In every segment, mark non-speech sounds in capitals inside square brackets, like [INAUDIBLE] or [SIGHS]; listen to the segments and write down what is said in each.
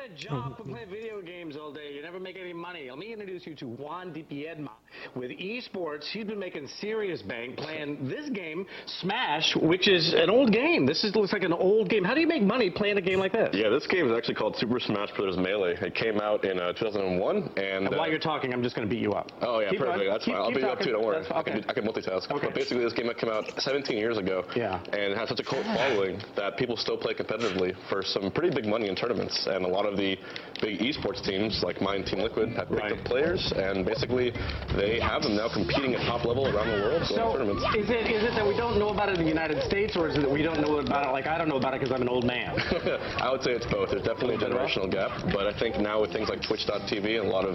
get a job mm-hmm. to play video games all day. You never make any money. Let me introduce you to Juan Debiedma with esports. He's been making serious bank playing this game, Smash, which is an old game. This is looks like an old game. How do you make money playing a game like this? Yeah, this game is actually called Super Smash Bros. Melee. It came out in uh, 2001, and, And uh, while you're talking, I'm just going to beat you up. Oh yeah, Keep perfect. going. That's Keep- fine. I'll beat you up too. Don't worry. That's- I, can, I can multitask. Okay. But basically, this game came out 17 years ago. Yeah. And it has such a cult following that people still play competitively for some pretty big money in tournaments. And a lot of the big esports teams, like mine, Team Liquid, have picked Right. up players, and basically they have them now competing at top level around the world, So, tournaments. is it is it that we don't know about it in the United States, or is it that we don't know about it? Like I don't know about it because I'm an old man. [LAUGHS] I would say it's both. There's definitely a generational gap, but I think now with things like Twitch.tv and a lot of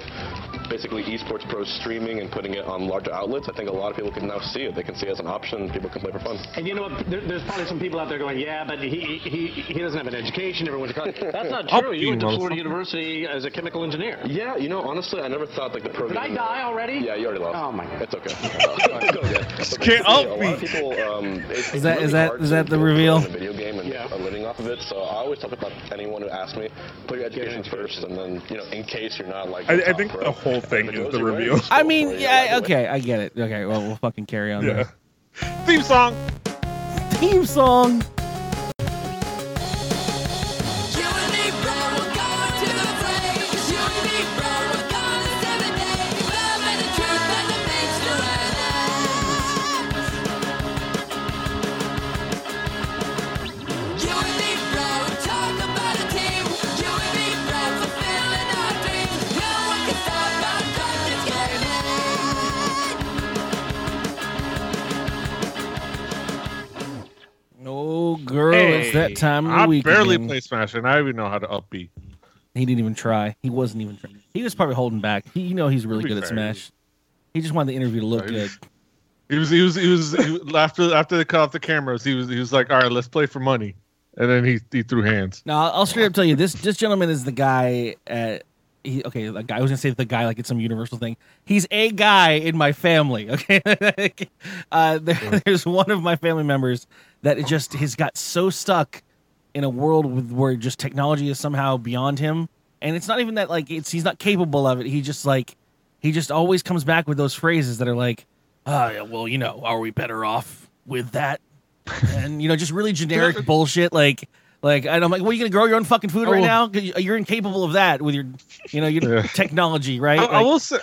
basically esports pros streaming and putting it on larger outlets, I think a lot of people can now see it. They can see it as an option. People can play for fun. And you know what? There, there's probably some people out there going, "Yeah, but he he he doesn't have an education. Never went college." That's not true. You you, went to Florida. University as a chemical engineer. Yeah, you know, honestly, I never thought like the program. Did. I die already? Yeah, you already lost. Oh my god. It's okay. Uh, [LAUGHS] go again. But Can't basically, up me. people. Um, it's, Is that- it's really that- is to that the reveal? A video game and Yeah. a living off of it. So I always talk about anyone who asks me, put your education Get first, and then you know, in case you're not like. I- I think pro. the whole thing If it is goes the reveal. I mean, yeah, you're okay, I get it. Okay, well, we'll fucking carry on. Yeah. then. Theme song. Theme song. Girl, it's that time of the I week. barely again. play Smash, and I even know how to upbeat. He didn't even try. He wasn't even trying. He was probably holding back. He, you know, he's really good at Smash. He just wanted the interview to look good. [LAUGHS] He was, he was, he was, he was after after they cut off the cameras. He was, he was like, "All right, let's play for money," and then he he threw hands. Now, I'll I'll straight up tell you this: this gentleman is the guy at. He, okay, the guy. I was gonna say the guy like it's some universal thing. He's a guy in my family. Okay, [LAUGHS] uh, there, [LAUGHS] there's one of my family members that it just has got so stuck in a world with where just technology is somehow beyond him, and it's not even that like it's he's not capable of it. He just like he just always comes back with those phrases that are like, "Ah, yeah, well, you know, are we better off with that?" [LAUGHS] and you know, just really generic bullshit. Like, like, and I'm like, "Well, you gonna grow your own fucking food right now? you're incapable of that with your, you know, your technology, right?" I, I will say,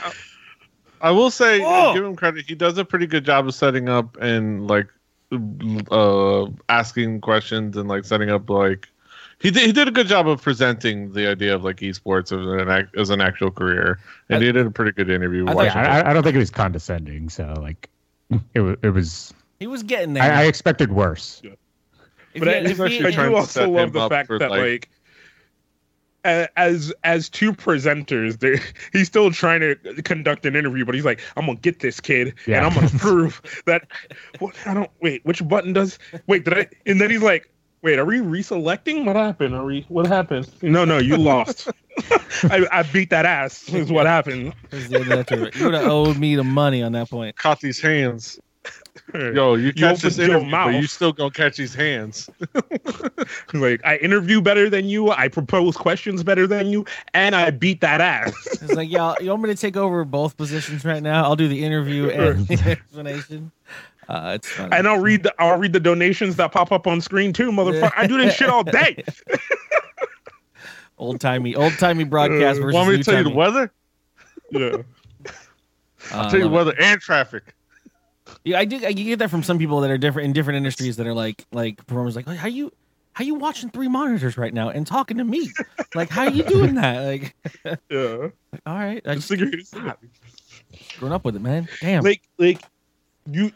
I will say, Oh! give him credit. He does a pretty good job of setting up and like uh asking questions and like setting up like he did, he did a good job of presenting the idea of like esports as an ac- as an actual career, and I- he did a pretty good interview. I thought- watching I, I don't think it was condescending. So like, [LAUGHS] it was. It was. he was getting there. I, I expected worse. If But he- I- if he's actually he- I do also love the fact that like- like, a- as as two presenters, they he's still trying to conduct an interview, but he's like, "I'm gonna get this kid, Yeah. and I'm gonna [LAUGHS] prove that." What I don't wait. Which button does? Wait, did I? And then he's like, "Wait, are we reselecting? What happened? Are we? What happened? No, no, you lost. [LAUGHS] I, I beat that ass. Is what happened. [LAUGHS] you would have owed me the money on that point. caught these hands. [LAUGHS] Yo, you catch this opened your interview, but you still gonna catch these hands. [LAUGHS] like I interview better than you. I propose questions better than you, and I beat that ass." [LAUGHS] It's like, y'all, you want me to take over both positions right now? I'll do the interview and the explanation. Uh, it's funny. and I'll read the I'll read the donations that pop up on screen too, motherfucker. I do this shit all day. Old timey, old timey broadcast Uh, versus Want me to new tell you the weather? Yeah. Uh, I'll tell you love it. weather and traffic. Yeah, I do. I get that from some people that are different in different industries that are like like performers. Like, oh, how you how you watching three monitors right now and talking to me? Like, how are you doing that? Like, [LAUGHS] Yeah. [LAUGHS] all right, I Just just figure it out. grown up with it, man. Damn. Like like you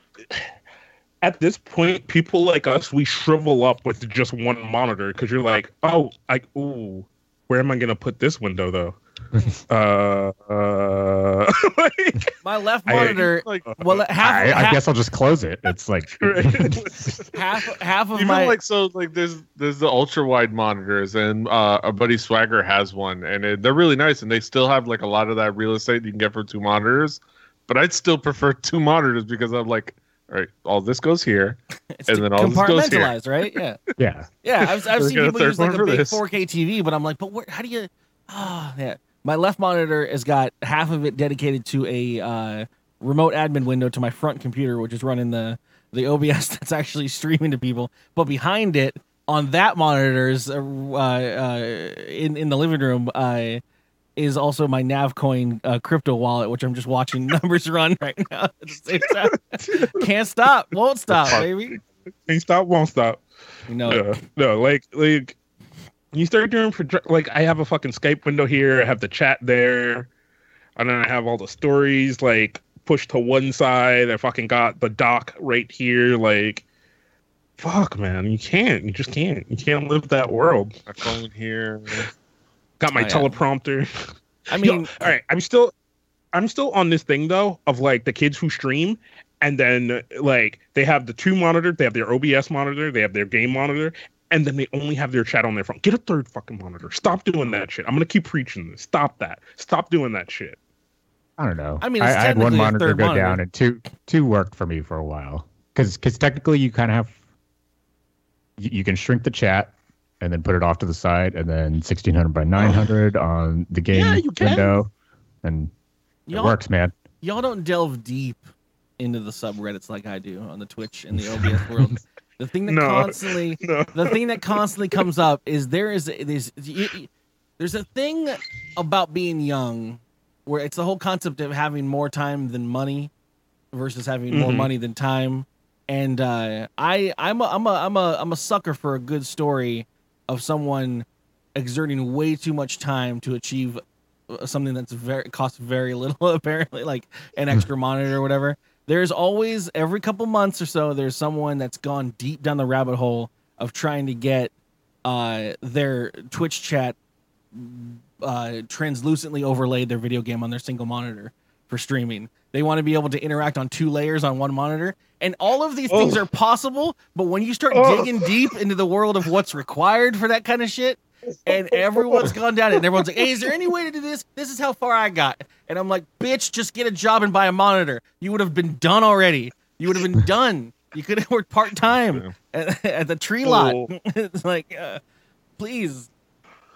at this point, people like us, we shrivel up with just one monitor because you're like, oh, like, ooh, where am I gonna put this window though? [LAUGHS] uh, uh [LAUGHS] like, My left I- monitor. Like well, half I, I guess I'll just close it. It's like [LAUGHS] half half of even my like so like there's there's the ultra wide monitors and uh our buddy swagger has one and it, they're really nice and they still have like a lot of that real estate you can get for two monitors but i'd still prefer two monitors because i'm like All right, all this goes here, It's and then all this goes here. compartmentalized, right? Yeah. Yeah. Yeah, I've, I've seen people use like a big this. 4K TV, but I'm like, but where, how do you? Ah, yeah. My left monitor has got half of it dedicated to a uh, remote admin window to my front computer, which is running the the OBS [LAUGHS] that's actually streaming to people. But behind it, on that monitor's uh, uh, in in the living room, uh, is also my Navcoin uh, crypto wallet, which I'm just watching [LAUGHS] numbers run right now. At the same time. Can't stop, won't stop, baby. Can't stop, won't stop. You know, No, no, like like you start doing project like I have a fucking Skype window here, I have the chat there, and then I have all the stories like pushed to one side. I fucking got the doc right here. Like, fuck, man, you can't, you just can't, you can't live that world. My phone here. Got my Oh, yeah. teleprompter. I [LAUGHS] Yo, mean, all right, I'm still, I'm still on this thing though of like the kids who stream, and then like they have the two monitor, they have their OBS monitor, they have their game monitor, and then they only have their chat on their phone. Get a third fucking monitor. Stop doing that shit. I'm gonna keep preaching this. Stop that. Stop doing that shit. I don't know. I mean, I, it's I had one monitor third go monitor. down, and two two worked for me for a while. Because because technically, you kind of have you, you can shrink the chat and then put it off to the side, and then 1600 by 900 on the game Yeah, you can. window, and it y'all, works, man. y'all don't delve deep into the subreddits like I do on the Twitch and the OBS world. [LAUGHS] The thing that No. constantly, [LAUGHS] No. the thing that constantly comes up is there is there's there's a thing about being young where it's the whole concept of having more time than money versus having more Mhm. money than time. And uh, I I'm a, I'm a I'm a I'm a sucker for a good story of someone exerting way too much time to achieve uh, something that's very costs very little [LAUGHS] apparently like an extra monitor or whatever there's always every couple months or so there's someone that's gone deep down the rabbit hole of trying to get uh their twitch chat uh translucently overlaid their video game on their single monitor for streaming they want to be able to interact on two layers on one monitor and all of these things Oh. are possible but when you start Oh. digging deep into the world of what's required for that kind of shit and [LAUGHS] everyone's gone down it and everyone's like hey is there any way to do this? This is how far i got. And i'm like bitch just get a job and buy a monitor. You would have been done already. You would have been done. You could have worked part-time at, at the tree lot. Oh. [LAUGHS] it's like uh, please.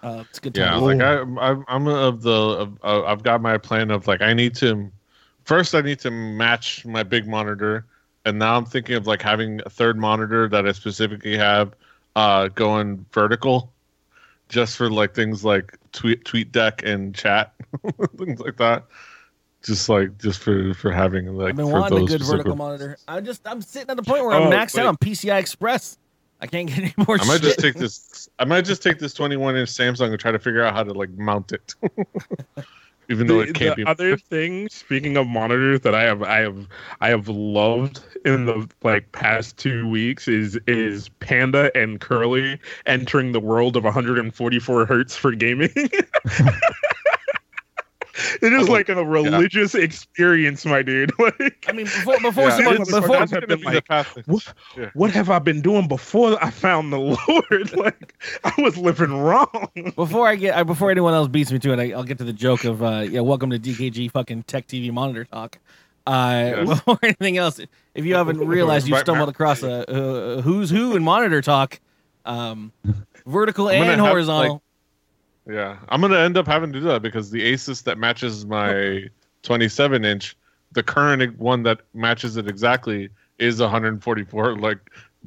Uh, it's a good Yeah, time like I, I'm, I'm of the, of, uh, I've got my plan of like I need to, first I need to match my big monitor, and now I'm thinking of like having a third monitor that I specifically have, uh, going vertical, just for like things like tweet, tweet deck and chat, [LAUGHS] things like that. Just like just for for having like I've been for wanting a those good vertical monitor. I just I'm sitting at the point where I'm Oh, maxed out on PCI Express. I can't get any more I might shit. just take this. I might just take this 21 inch Samsung and try to figure out how to like mount it, [LAUGHS] even though the, it can't the be. other thing speaking of monitors that i have i have i have loved in the like past two weeks is is panda and curly entering the world of 144 hertz for gaming [LAUGHS] [LAUGHS] [LAUGHS] it is Oh, like a religious experience my dude [LAUGHS] like I mean, before before Yeah, someone, it's- before that's That's gonna gonna be be the like- path. what, Yeah. what have i been doing before i found the [LAUGHS] lord like i was living wrong before I get I, before anyone else beats me to it, I, I'll get to the joke of uh, yeah, welcome to DKG fucking Tech TV monitor talk. Uh, Yes. Before anything else, if you haven't realized you Right, stumbled Matt. across a, a who's who in monitor talk, um, vertical I'm gonna and have, horizontal. Yeah, I'm gonna end up having to do that because the Asus that matches my 27 inch, the current one that matches it exactly is 144, like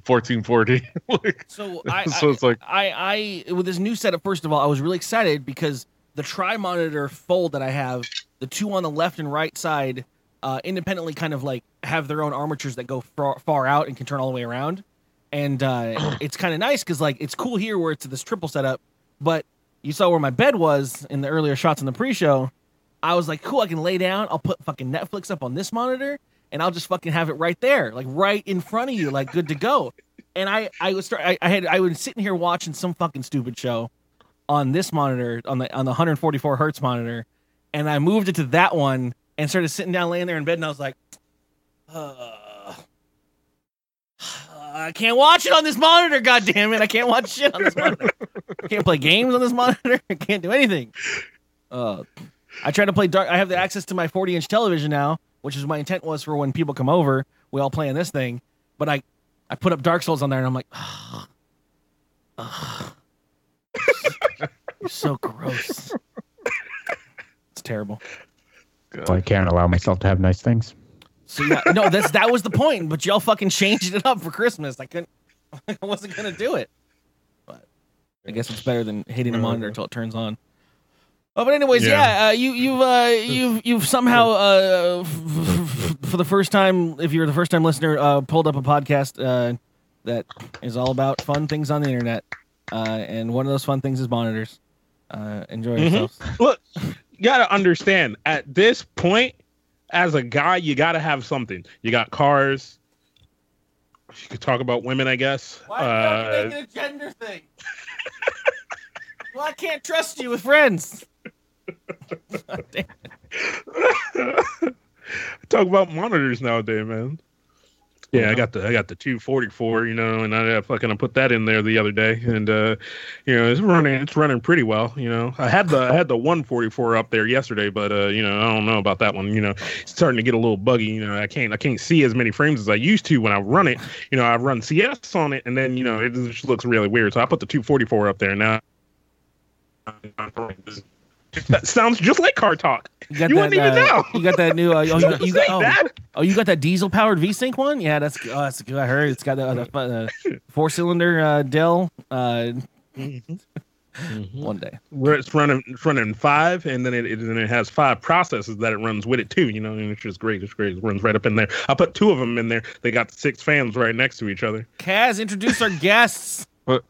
1440. [LAUGHS] like, So I, [LAUGHS] so it's like I, I with this new setup, first of all, I was really excited because the tri monitor fold that I have, the two on the left and right side, uh, independently kind of like have their own armatures that go far, far out and can turn all the way around. And uh, [CLEARS THROAT] it's kind of nice because like it's cool here where it's this triple setup, but you saw where my bed was in the earlier shots in the pre-show. I was like, cool, I can lay down. I'll put fucking Netflix up on this monitor, and I'll just fucking have it right there, like right in front of you, like good to go. [LAUGHS] And I, I was start, I, I had, I was sitting here watching some fucking stupid show on this monitor, on the on the 144 hertz monitor, and I moved it to that one and started sitting down, laying there in bed, and I was like, uh, I can't watch it on this monitor. God damn it! I can't watch shit on this monitor. I [LAUGHS] can't play games on this monitor. I [LAUGHS] can't do anything. Uh, I try to play dark. I have the access to my 40 inch television now, which is my intent was for when people come over. we all play on this thing. But I, I put up Dark Souls on there, and I'm like, ugh. you're [LAUGHS] so gross. It's terrible. Well, I can't allow myself to have nice things. So yeah, no, that's that was the point. But y'all fucking changed it up for Christmas. I couldn't. [LAUGHS] I wasn't gonna do it. But I guess it's better than hitting the monitor until it turns on. Oh, but anyways, yeah, Yeah. uh, you you've uh, you've you've somehow uh, f- f- f- for the first time, if you're the first time listener, uh, pulled up a podcast uh, that is all about fun things on the internet, uh, and one of those fun things is monitors. Uh, enjoy Mhm. yourselves. Look, you gotta understand. At this point, as a guy, you gotta have something. You got cars. You could talk about women, I guess. Why are uh, you making a gender thing? well, I can't trust you with friends. [LAUGHS] Talk about monitors nowadays, man. Yeah, I got the I got the 244, you know, and I fucking I put that in there the other day, and uh, you know it's running it's running pretty well, you know. I had the I had the 144 up there yesterday, but uh, you know I don't know about that one, you know. It's starting to get a little buggy, you know. I can't I can't see as many frames as I used to when I run it. You know, I run CS on it, and then you know it just looks really weird. So I put the 244 up there now. That sounds just like car talk. You got You that. wouldn't even uh, know. You got that new. Uh, [LAUGHS] oh, you got, you got, oh, that. oh, you got that diesel powered V-Sync one? Yeah, that's oh, that's good. I heard it's got the, the uh, four cylinder uh, Dell. Uh, one day. where it's running it's running five and then it, it and it has five processes that it runs with it too you know and it's just great it's great it runs right up in there i put two of them in there they got six fans right next to each other Kaz, introduce our guests. I'll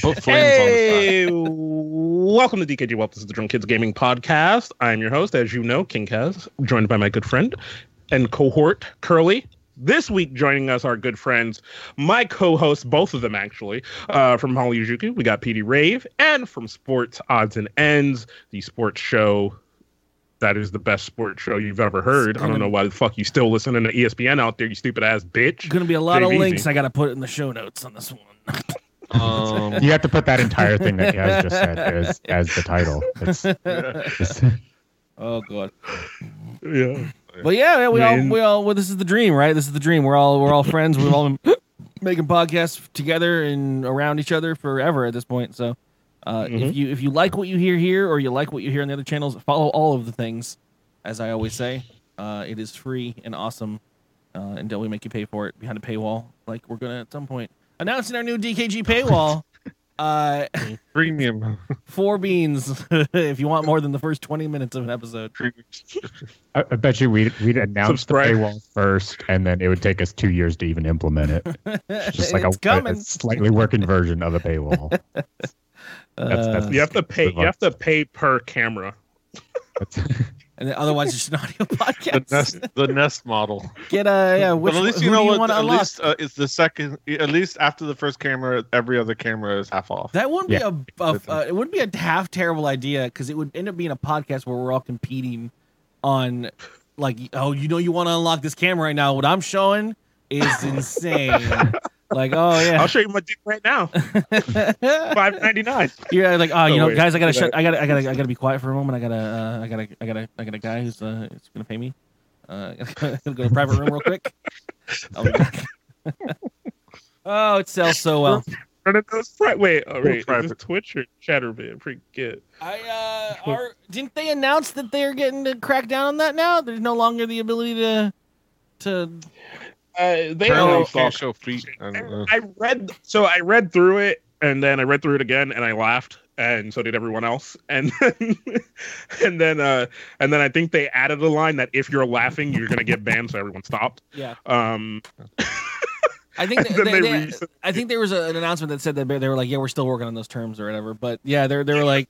put flames on the hey welcome to dkg well this is the drunk kids gaming podcast i'm your host as you know king kaz joined by my good friend and cohort curly this week joining us are good friends my co-hosts both of them actually uh, from Halijuku, we got Petey Rave, and from Sports Odds and Ends, the sports show that is the best sports show you've ever heard. I don't know why the fuck you still listening to ESPN out there, you stupid ass bitch. Going to be a lot of links. I got to put in the show notes on this one. [LAUGHS] Um, You have to put that entire thing that Kaz just said as as the title. It's, it's- [LAUGHS] oh god. Yeah. But yeah, yeah, we all we all well, this is the dream, right? This is the dream. We're all we're all friends. We've all been [LAUGHS] making podcasts together and around each other forever at this point. So, uh, Mm-hmm. if you if you like what you hear here or you like what you hear on the other channels, follow all of the things. As I always say, uh, it is free and awesome uh, until we make you pay for it behind a paywall, like we're gonna at some point. Announcing our new DKG paywall. [LAUGHS] Uh, premium. [LAUGHS] four beans [LAUGHS] if you want more than the first 20 minutes of an episode. I, I bet you we'd, we'd announce the paywall first, and then it would take us two years to even implement it. It's just like a, it's coming. a slightly working version of a paywall. That's, that's, Uh, You have to pay you have to pay per camera. That's- and then otherwise it's just an audio [LAUGHS] The podcast. Nest, the Nest model. Get uh yeah, which but at least you know do you what? At unlock? least uh, it's the second. At least after the first camera, every other camera is half off. that wouldn't Yeah. be a, a uh, it wouldn't be a half terrible idea because it would end up being a podcast where we're all competing on like oh you know you want to unlock this camera right now. What I'm showing is [LAUGHS] insane. Like oh yeah, I'll show you my dick right now. [LAUGHS] Five ninety nine. you're like oh you know guys I gotta shut I gotta I gotta I gotta be quiet for a moment. I gotta uh, I gotta I gotta I got to a guy who's uh who's gonna pay me. Uh, [LAUGHS] gonna go to a private room real quick. I'll be back. [LAUGHS] oh, it sells so well. Running those wait, oh, wait, is private. this Twitch or Chaturbate? Forget. I uh, are didn't they announce that they're getting to crack down on that now? There's no longer the ability to to. Uh, they Apparently, all you can't show feet. I don't know. I read so I read through it and then I read through it again and I laughed and so did everyone else [LAUGHS] and then, and then uh and then I think they added a line that if you're laughing you're gonna get banned so everyone stopped. Yeah, Um I think [LAUGHS] they, they, they they- I think there was a, an announcement that said that they were like, yeah, we're still working on those terms or whatever. But yeah, they're they were like,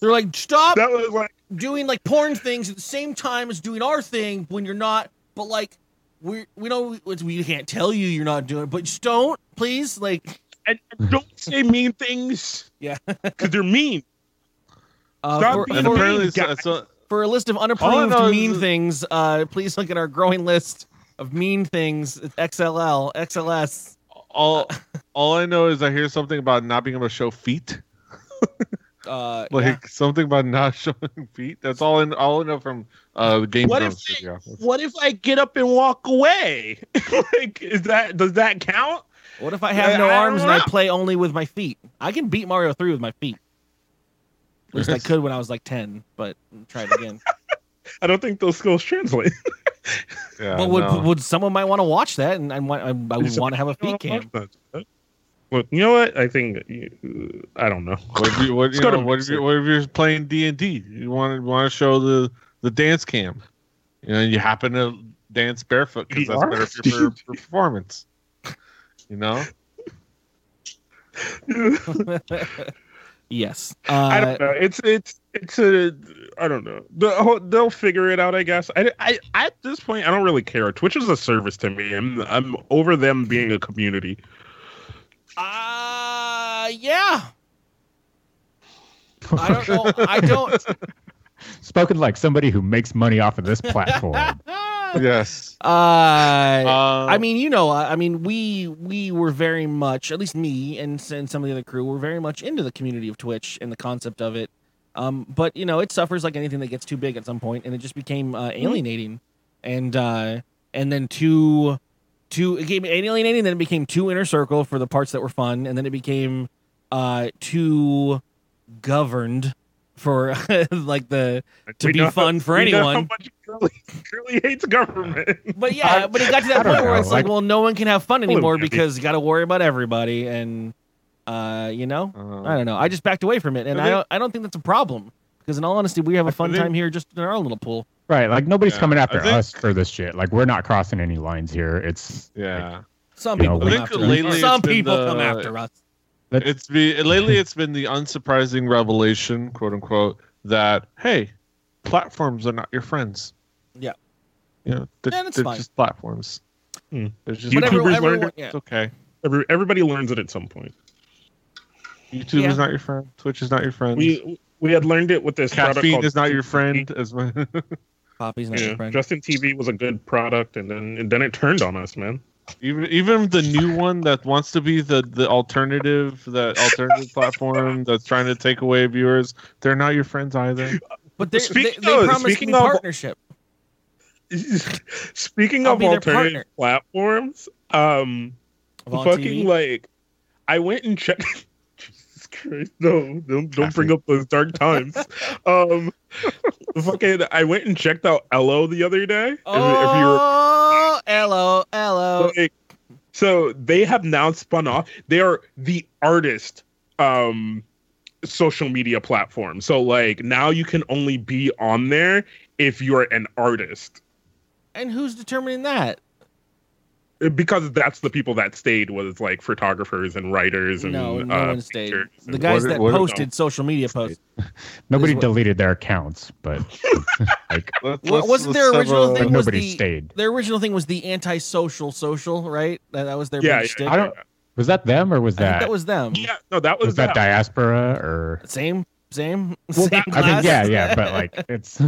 they're like, stop that was like doing like porn things at the same time as doing our thing when you're not. But like, we we know we, we can't tell you you're not doing it, but just don't please like. and, and don't say mean things. Yeah. [LAUGHS] Because they're mean. Uh, Stop for, being And for- apparently, so, so, for a list of unapproved know is mean that- things, uh, please look at our growing list of mean things. XLL, XLS. all all I know is I hear something about not being able to show feet. [LAUGHS] Uh, Like yeah. something about not [LAUGHS] showing feet. That's all in all I know from uh the Game What Thrones if- trivia. What if I get up and walk away? [LAUGHS] like, is that does that count? What if I have Yeah, no I arms and I play only with my feet? I can beat Mario 3 with my feet. [LAUGHS] At least I could when I was like 10, but try it again. I don't think those skills translate. Yeah, but would, no. would someone might want to watch that and I, want, I, I would want to have a feet cam. Well, you know what? I think uh, I don't know. What if you, what, [LAUGHS] you know, what, if you, what if you're playing D and D? You want to want to show the the dance cam, you know, and you happen to dance barefoot because that's VR? better for, [LAUGHS] for, for performance. You know, [LAUGHS] Yes. I Uh, don't know. It's it's it's a I don't know. They'll, they'll figure it out, I guess. I, I at this point I don't really care. Twitch is a service to me. I'm I'm over them being a community. Uh, yeah. [LAUGHS] I don't know. I don't. [LAUGHS] Spoken like somebody who makes money off of this platform. [LAUGHS] yes. Uh, Uh, I mean, you know, I I mean, we we were very much, at least me and, and some of the other crew, were very much into the community of Twitch and the concept of it. Um, but you know, it suffers like anything that gets too big at some point, and it just became uh, alienating, and uh, and then too, too it became alienating. Then it became too inner circle for the parts that were fun, and then it became uh, too governed for [LAUGHS] like the to We be know- fun for we know how anyone. Curly, Curly hates government. But yeah, [LAUGHS] but it got to that I point where it's like, like- well, no one can have fun anymore because you got to worry about everybody, and uh, you know, uh, I don't know. I just backed away from it, and I I don't, I don't think that's a problem because in all honesty, we have a fun think- time here just in our own little pool. Right. Like nobody's Yeah, coming after think- us for this shit. Like we're not crossing any lines here. It's yeah. Some You know, people come after us. it's Some been people the- come after us. It's be lately. It's been the unsurprising revelation, quote unquote, that hey, platforms are not your friends. Yeah. You know, they're, Yeah, that's they're fine. just platforms. Hmm. They're just But everyone- YouTubers everyone- learned it. yeah. It's okay. Every, everybody learns it at some point. YouTube Yeah. is not your friend. Twitch is not your friend. We we had learned it with this product Caffeine called is not your friend. As my [LAUGHS] Poppy's not Yeah, your friend. Justin TV was a good product, and then and then it turned on us, man. even even the new one that wants to be the the alternative, that alternative platform that's trying to take away viewers, they're not your friends either. but they, they, Speaking they of- promised speaking me of- partnership. Speaking I'll of alternative platforms, um, of fucking TV. like, I went and checked. Christ, no! Don't don't bring up those dark times. [LAUGHS] um, fucking, I went and checked out Ello the other day. If- if you were- Oh, hello, hello. like, so they have now spun off. They are the artist um social media platform. So like now you can only be on there if you're an artist. And who's determining that? Because that's the people that stayed was like photographers and writers and No, no uh, one stayed. The guys what- that what- posted social media posts. [LAUGHS] nobody what- deleted their accounts, but [LAUGHS] [LAUGHS] like Let's- let's- wasn't let's their have original thing but was nobody the- stayed. Their original thing was the anti-social social, right? That, that was their Yeah, big yeah, shtick. I don't. Was that them or was I think that that was them. Yeah, no, that was, was that diaspora or? Same, same, Well, same that- I mean, yeah, yeah, but like it's.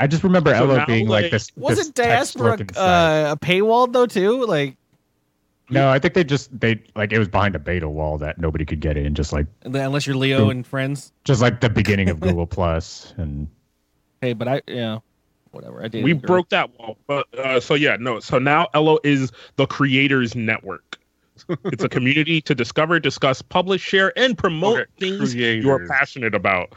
I just remember So Ello being like like- this. this wasn't text diaspora uh, a paywall though too? Like, No, I think they just they like it was behind a beta wall that nobody could get in, just like unless you're Leo and friends. just like the beginning of [LAUGHS] Google Plus and Hey, but I, yeah, whatever. I did. we broke that wall. But uh, so yeah, no. So now Ello is the creators network. it's a community to discover, discuss, publish, share, and promote Okay, things you're passionate about.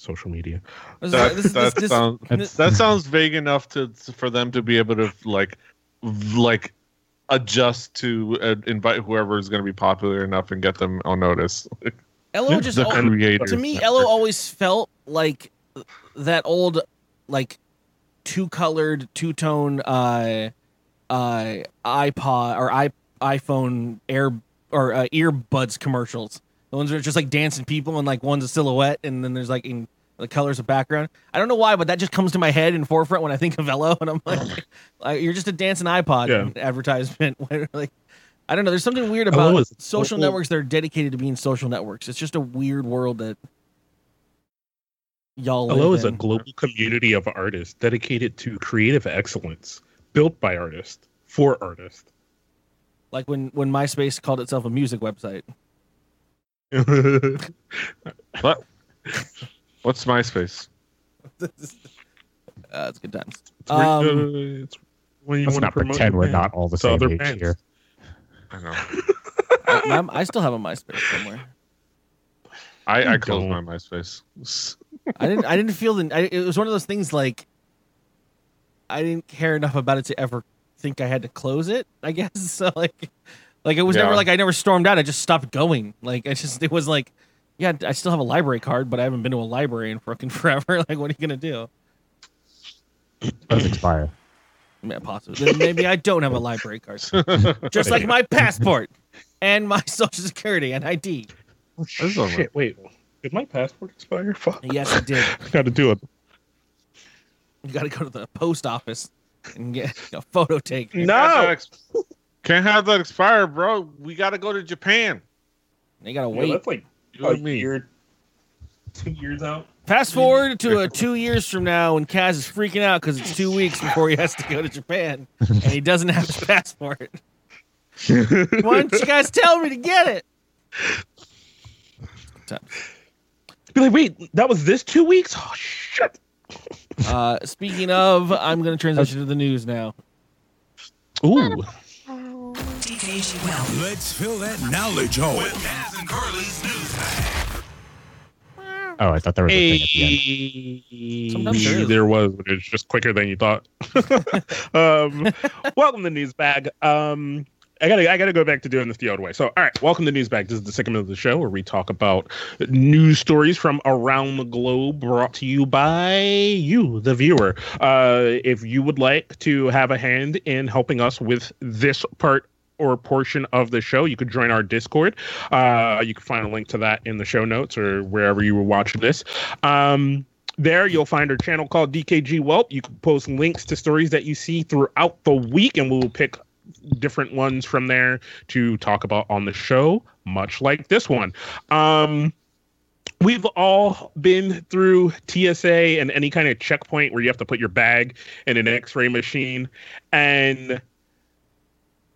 Social media. That, this, this, that this, sounds this- that sounds vague enough to for them to be able to like like adjust to uh, invite whoever is going to be popular enough and get them on notice. Ello just the al- creators. to me, Ello always felt like that old, like two colored, two tone, uh, uh, iPod or i iPhone Air or uh, earbuds commercials. The ones that are just like dancing people and like one's a silhouette and then there's like in the colors of background. I don't know why, but that just comes to my head in forefront when I think of Ello, [LAUGHS] and I'm like, [LAUGHS] like you're just a dancing iPod Yeah. advertisement. [LAUGHS] Like, I don't know. There's something weird about a social total- networks that are dedicated to being social networks. It's just a weird world that y'all live Ello is a global community of artists dedicated to creative excellence, built by artists for artists. like when when MySpace called itself a music website. [LAUGHS] What? What's MySpace? [LAUGHS] uh, it's good times. It's where- Um, uh, it's when you Let's want not promote pretend we're not all the same other age bands. here. I know. I, I'm- still have a MySpace somewhere. I, I closed don't. my MySpace. I didn't. I didn't feel the. I, it was one of those things like. I didn't care enough about it to ever think I had to close it. I guess [LAUGHS] so. Like, like it was never like I never stormed out. I just stopped going. Like it just it was like, yeah, I still have a library card, but I haven't been to a library in fucking [LAUGHS] forever. Like, what are you gonna do? Those expire. Yeah, possibly. Maybe I don't have a library card. Just like my passport and my social security and ID. Oh, this is over. Shit, wait. Did my passport expire? Fuck. Yes, it did. [LAUGHS] Got to do it. You got to go to the post office and get a photo taken. Can't have that No. Ex- Can't have that expire, bro. We got to go to Japan. They got to Yeah, wait. that's like You a and year, two years out. Fast forward to uh, two years from now when Kaz is freaking out because it's two weeks before he has to go to Japan and he doesn't have his [LAUGHS] passport. Why don't you guys tell me to get it? Be like, wait, that was this two weeks? Oh shit. Uh, speaking of, I'm going to transition to the news now. Ooh. Let's fill that knowledge hole. With Kaz and Carlin's news bag. Oh, I thought there was a thing at the end. Sometimes there is. there was, but it's just quicker than you thought. [LAUGHS] um, welcome to News Bag. Um, I gotta, I gotta go back to doing this the old way. So, all right, welcome to News Bag. This is the segment of the show where we talk about news stories from around the globe, brought to you by you, the viewer. Uh, if you would like to have a hand in helping us with this part or portion of the show, you could join our Discord. Uh, you can find a link to that in the show notes or wherever you were watching this. Um, there, you'll find our channel called DKG Whelp. You can post links to stories that you see throughout the week, and we will pick different ones from there to talk about on the show, much like this one. Um, we've all been through TSA and any kind of checkpoint where you have to put your bag in an X-ray machine, and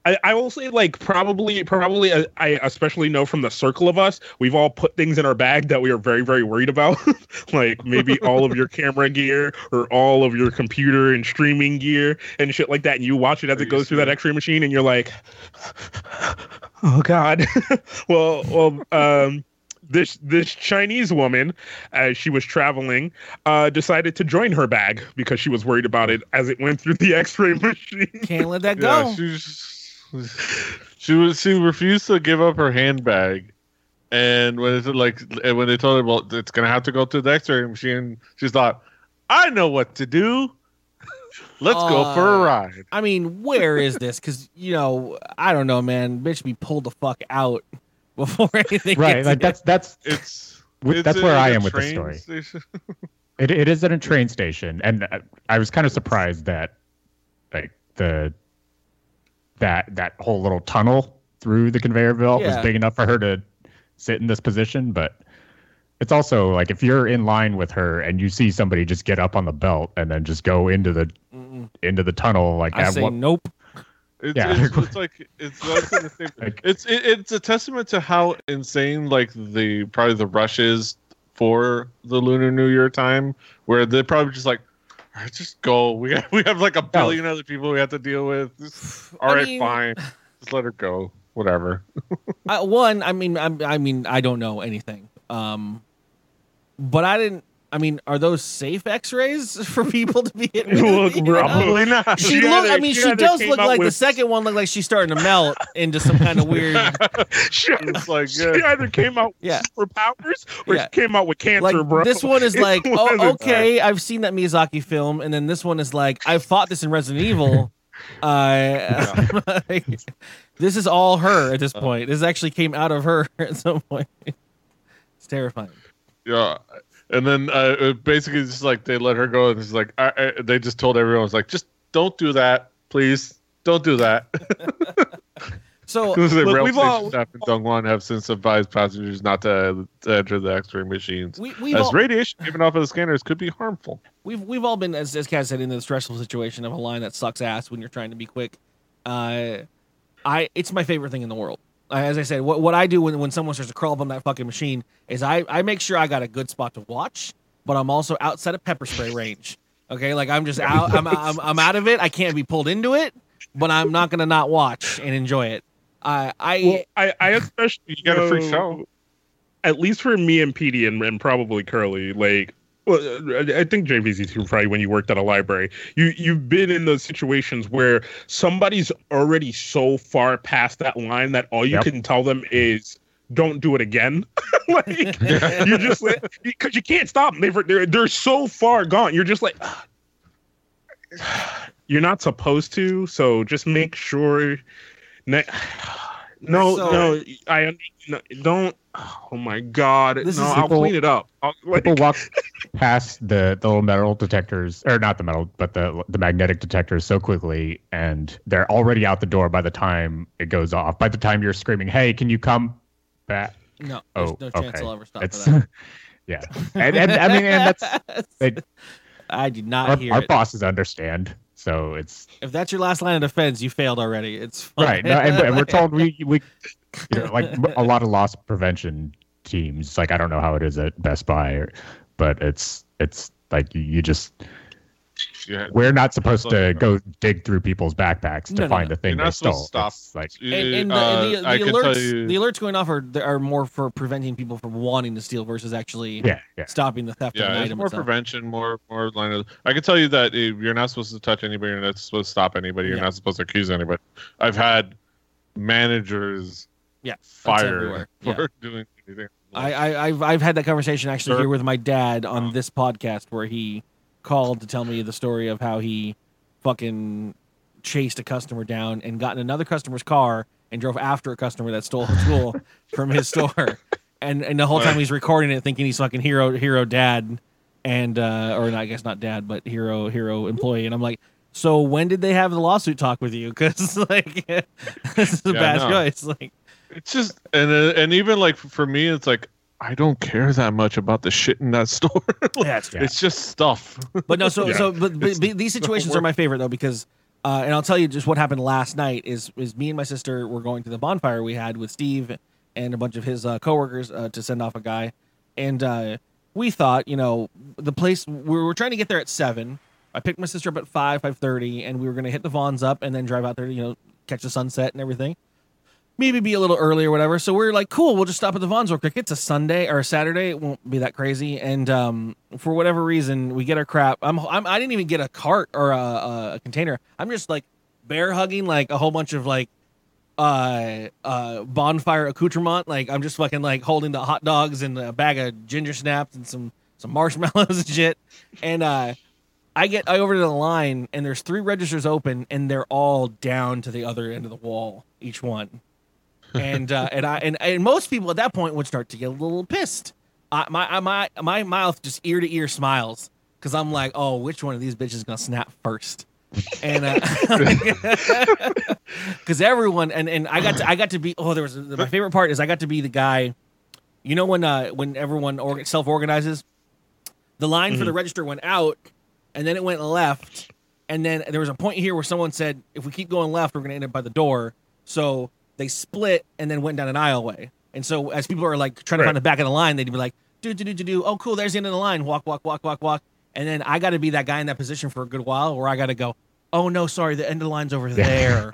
I, I will say, like, probably, probably, uh, I especially know from the circle of us, we've all put things in our bag that we are very, very worried about. [LAUGHS] like maybe [LAUGHS] all of your camera gear or all of your computer and streaming gear and shit like that. And you watch it as it goes through that X-ray machine, and you're like, oh god. [LAUGHS] well, well, um. This this Chinese woman, as she was traveling, uh, decided to join her bag because she was worried about it as it went through the X-ray machine. Can't let that go. was, she was she refused to give up her handbag, and when it's like and when they told her, well, it's gonna have to go to the X-ray machine, she thought, I know what to do. Let's go for a Uh, ride. I mean, where is this? Because you know, I don't know, man. Bitch, be pulled the fuck out [LAUGHS] before anything. Right, gets like that's that's It's, With- that's where I am with the story. it, it is at a train station, and uh, I was kind of surprised that like the that that whole little tunnel through the conveyor belt Yeah. was big enough for her to sit in this position, but. It's also like if you're in line with her and you see somebody just get up on the belt and then just go into the Mm-mm. into the tunnel like I at say what nope. It's, Yeah. it's, it's [LAUGHS] like it's like the same- Like- it's it, it's a testament to how insane like the probably the rush is for the Lunar New Year time, where they're probably just like, all right, just go. We have, we have like a billion other people we have to deal with. Just- all I right, mean- fine, just let her go. Whatever. [LAUGHS] Uh, one, I mean, I'm, I mean, I don't know anything. Um, but I didn't. I mean, are those safe X-rays [LAUGHS] for people to be hit? with? [LAUGHS] Look, You know? probably not. She She look. I mean, she she does look out like the second one looked like she's starting to melt into some kind of [LAUGHS] weird. she, It's like she yeah. either came out with Yeah. superpowers or Yeah. she came out with cancer, Like bro. this one is It's like, one oh, of the- okay, I've seen that Miyazaki film, and then this one is like, I fought this in Resident Evil. Uh, like, this is all her at this point. This actually came out of her at some point. It's terrifying. Yeah. And then uh, basically it's just like they let her go, and it's like I, I, they just told everyone, it's like just don't do that, please, don't do that. [LAUGHS] So [LAUGHS] Look, rail we've station all- staff in Dongguan have since advised passengers not to, to enter the X-ray machines, we, as all, radiation given off of the scanners could be harmful. we've we've all been as as Kaz said in the stressful situation of a line that sucks ass when you're trying to be quick. Uh, I it's my favorite thing in the world. As I said, what, what I do when, when someone starts to crawl up on that fucking machine is I, I make sure I got a good spot to watch, but I'm also outside of pepper spray range. Okay, like I'm just out. I'm, I'm I'm out of it. I can't be pulled into it, but I'm not gonna not watch and enjoy it. I I Well, I, I [LAUGHS] especially You got a free know, show. At least for me and Petey and, and probably Curly, like well, I I think JVeezy too. Probably when you worked at a library, you you've been in those situations where somebody's already so far past that line that all you Yep. can tell them is don't do it again. [LAUGHS] like [LAUGHS] you're just like because you can't stop them. They've, they're they're so far gone. You're just like [SIGHS] you're not supposed to. So just make sure. Ne- [SIGHS] no, So- no, I no, don't. Oh my god! This no, is- I'll People- clean it up. I'll, like, People walk past the, the little metal detectors, or not the metal, but the the magnetic detectors so quickly, and they're already out the door by the time it goes off. By the time you're screaming, "Hey, can you come back?" no oh, there's Oh, no chance okay. I'll ever stop It's for that. [LAUGHS] yeah, [LAUGHS] and, and I mean, and that's [LAUGHS] they, I did not our, hear our it. bosses understand. So it's If that's your last line of defense, you failed already. It's fine. right. No, and, and we're told we we you know, like [LAUGHS] a lot of loss prevention teams. Like I don't know how it is at Best Buy, or, but it's it's like you, you just Yeah. we're not supposed to go dig through people's backpacks to No, no, find no. the thing You're they not to stole. stop. It's like and, and the, Uh, the, the, I alerts, you- the alerts going off are are more for preventing people from wanting to steal versus actually yeah, yeah. stopping the theft of an Yeah, it's item more itself. prevention, more more line of. I can tell you that you're not supposed to touch anybody. You're not supposed to stop anybody. You're Yeah. not supposed to accuse anybody. I've had managers Yeah, fired everywhere. [LAUGHS] for Yeah. doing anything. I, I I've I've had that conversation actually Sir? here with my dad on this podcast where he called to tell me the story of how he fucking chased a customer down and got in another customer's car and drove after a customer that stole a tool [LAUGHS] from his store. And and the whole time he's recording it thinking he's fucking hero hero dad and uh or not, I guess not dad but hero hero employee and I'm like so when did they have the lawsuit talk with you [LAUGHS] cuz like this is a Yeah, bad choice like It's just and uh, and even like for me, it's like I don't care that much about the shit in that [LAUGHS] store. yeah, it's It's just stuff. But no, so [LAUGHS] Yeah. so but, but, these situations are my favorite though because, uh, and I'll tell you just what happened last night is is me and my sister were going to the bonfire we had with Steve and a bunch of his uh, coworkers uh, to send off a guy, and uh, we thought you know the place we were trying to get there at seven. I picked my sister up at five five thirty, and we were gonna hit the Vons up and then drive out there, you know, catch the sunset and everything. Maybe be a little early or whatever. So we're like, cool, we'll just stop at the Vons real quick. It's a Sunday or a Saturday. It won't be that crazy. And um, for whatever reason, we get our crap. I'm, I'm I didn't even get a cart or a, a container. I'm just like bear hugging like a whole bunch of like uh uh bonfire accoutrement. Like I'm just fucking like holding the hot dogs and a bag of ginger snaps and some some marshmallows [LAUGHS] and shit. And uh I get over to the line and there's three registers open and they're all down to the other end of the wall, each one. And uh, and I and, and most people at that point would start to get a little pissed. I, my I- my my mouth just ear to ear smiles because I'm like, oh, which one of these bitches is gonna snap first? And [LAUGHS] because everyone and and I got to I got to be oh there was my favorite part is I got to be the guy, you know when uh when everyone org- self organizes, the line for the register went out and then it went left and then there was a point here where someone said if we keep going left we're going to end up by the door so they split and then went down an aisleway and so as people are like trying to Right. find the back of the line they'd be like do do do do do oh cool there's the end of the line walk walk walk walk walk and then i got to be that guy in that position for a good while where i got to go oh no sorry the end of the line's over [LAUGHS] there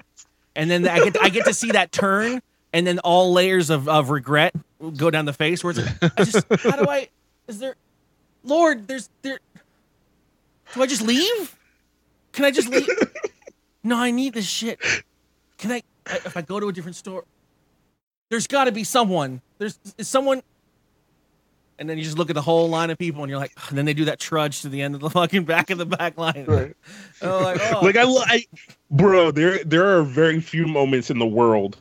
and then i get i get to see that turn and then all layers of, of regret go down the face where it's like i just how do i is there lord there's there do I just leave? Can I just leave? [LAUGHS] no, I need this shit. Can I if I go to a different store? There's got to be someone. There's is someone. And then you just look at the whole line of people, and you're like, and then they do that trudge to the end of the [LAUGHS] fucking back of the back line. Right. [LAUGHS] Like, oh. like I, I, bro, there there are very few moments in the world,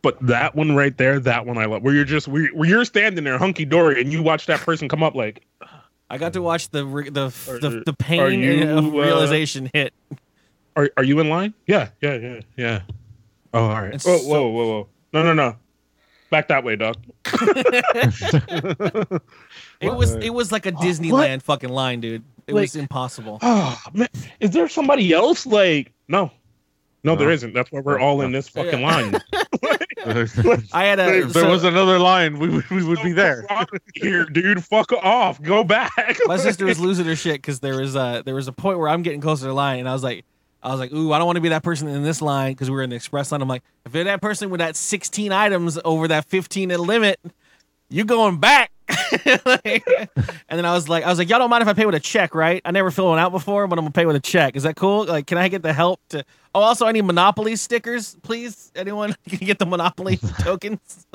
but that one right there, that one I love. Where you're just where, where you're standing there hunky dory, and you watch that person come up like, I got to watch the the Are- the, the pain you, of uh, realization hit. "Are are you in line?" Yeah, yeah, yeah, yeah. Oh, all right. Whoa, so- whoa, whoa, whoa! No, no, no. Back that way, dog. [LAUGHS] [LAUGHS] It was it was like a uh, Disneyland fucking line, dude. It Like- was impossible. [SIGHS] Oh man, is there somebody else? Like, no, no, there No. isn't. That's why we're all in this fucking Yeah. line. [LAUGHS] I had a. if there so- was another line, we would we would be there. Here, dude, fuck off. Go back. my sister was losing her shit because there was a there was a point where I'm getting closer to the line, and I was like, I was like, ooh, I don't want to be that person in this line because we were in the express line. I'm like, if you're that person with that 16 items over that 15 limit, you're going back. Like, [LAUGHS] and then I was like, I was like, y'all don't mind if I pay with a check, right? I never filled one out before, but I'm gonna pay with a check. Is that cool? Like, can I get the help to? Oh, also, I need Monopoly stickers, please. Anyone [LAUGHS] can get the Monopoly [LAUGHS] tokens?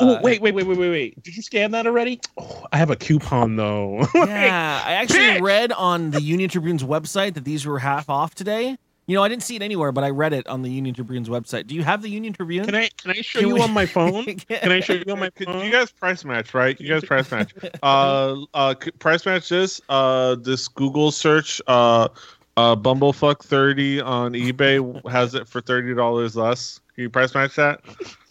Oh, Uh, wait, wait, wait, wait, wait, wait. Did you scan that already? Oh, I have a coupon though. [LAUGHS] Yeah, I actually bitch. read on the Union Tribune's website that these were half off today. You know, I didn't see it anywhere, but I read it on the Union Tribune's website. Do you have the Union Tribune? Can I can I show Can you we- on my phone? [LAUGHS] Can I show you on my Could- phone? you guys price match, right? You guys price match. [LAUGHS] Uh, uh, price match this. Uh, this Google search. Uh, uh, Bumblefuck thirty on eBay has it for thirty dollars less. Can you price match that?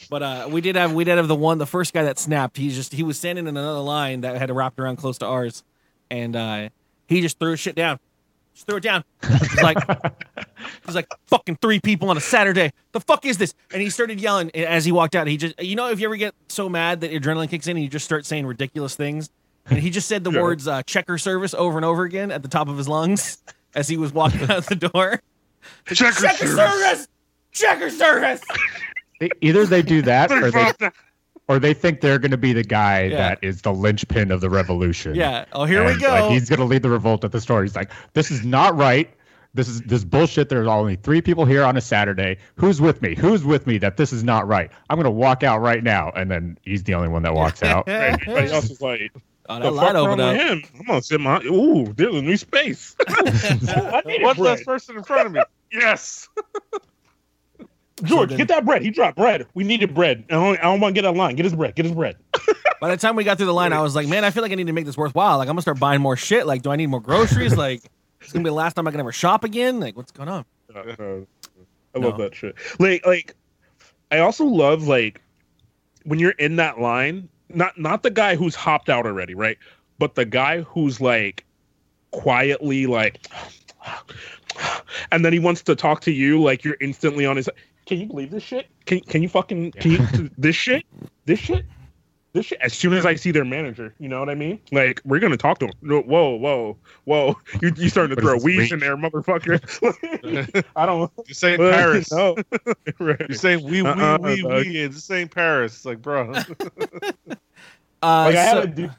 But uh, we did have we did have the one the first guy that snapped. He's just he was standing in another line that had wrapped around close to ours, and uh, he just threw shit down. Just threw it down. He's like, [LAUGHS] he's like, fucking three people on a Saturday. The fuck is this? And he started yelling as he walked out. He just, you know, if you ever get so mad that adrenaline kicks in and you just start saying ridiculous things, and he just said the words uh, checker service over and over again at the top of his lungs [LAUGHS] as he was walking out the door. Checker Checker service. Checker service. They- Either they do that [LAUGHS] or they or they think they're going to be the guy Yeah. that is the linchpin of the revolution. Yeah. Oh, here we go. Like, he's going to lead the revolt at the store. He's like, this is not right. This is this bullshit. There's only three people here on a Saturday. Who's with me? Who's with me that this is not right? I'm going to walk out right now. And then he's the only one that walks out. [LAUGHS] Everybody else is like, Oh, the that light fuck wrong opened with up. him? I'm gonna sit my. Ooh, there's a new space. [LAUGHS] I need What's bread. that person in front of me? Yes. George, then- get that bread. He dropped bread. We needed bread. I don't, I don't want to get online. Get his bread. Get his bread. [LAUGHS] By the time we got through the line, I was like, man, I feel like I need to make this worthwhile. Like, I'm gonna start buying more shit. Like, do I need more groceries? [LAUGHS] Like, it's gonna be the last time I can ever shop again. Like, what's going on? Uh, [LAUGHS] I love No. that shit. Like, like, I also love like when you're in that line. Not not the guy who's hopped out already, right? But the guy who's like quietly like, [SIGHS] [SIGHS] [SIGHS] and then he wants to talk to you. Like you're instantly on his. Can you believe this shit? Can can you fucking can you [LAUGHS] this shit? This shit? This shit. As soon as I see their manager, you know what I mean? Like we're gonna talk to him. Whoa, whoa, whoa! You you starting to throw is this, weeds in there, motherfucker? [LAUGHS] [LAUGHS] I don't. You're saying Uh, Paris. No. right. You're saying we, we, Uh-uh, we, dog. we. It's saying Paris. It's like, bro. Uh, Like I had a dude do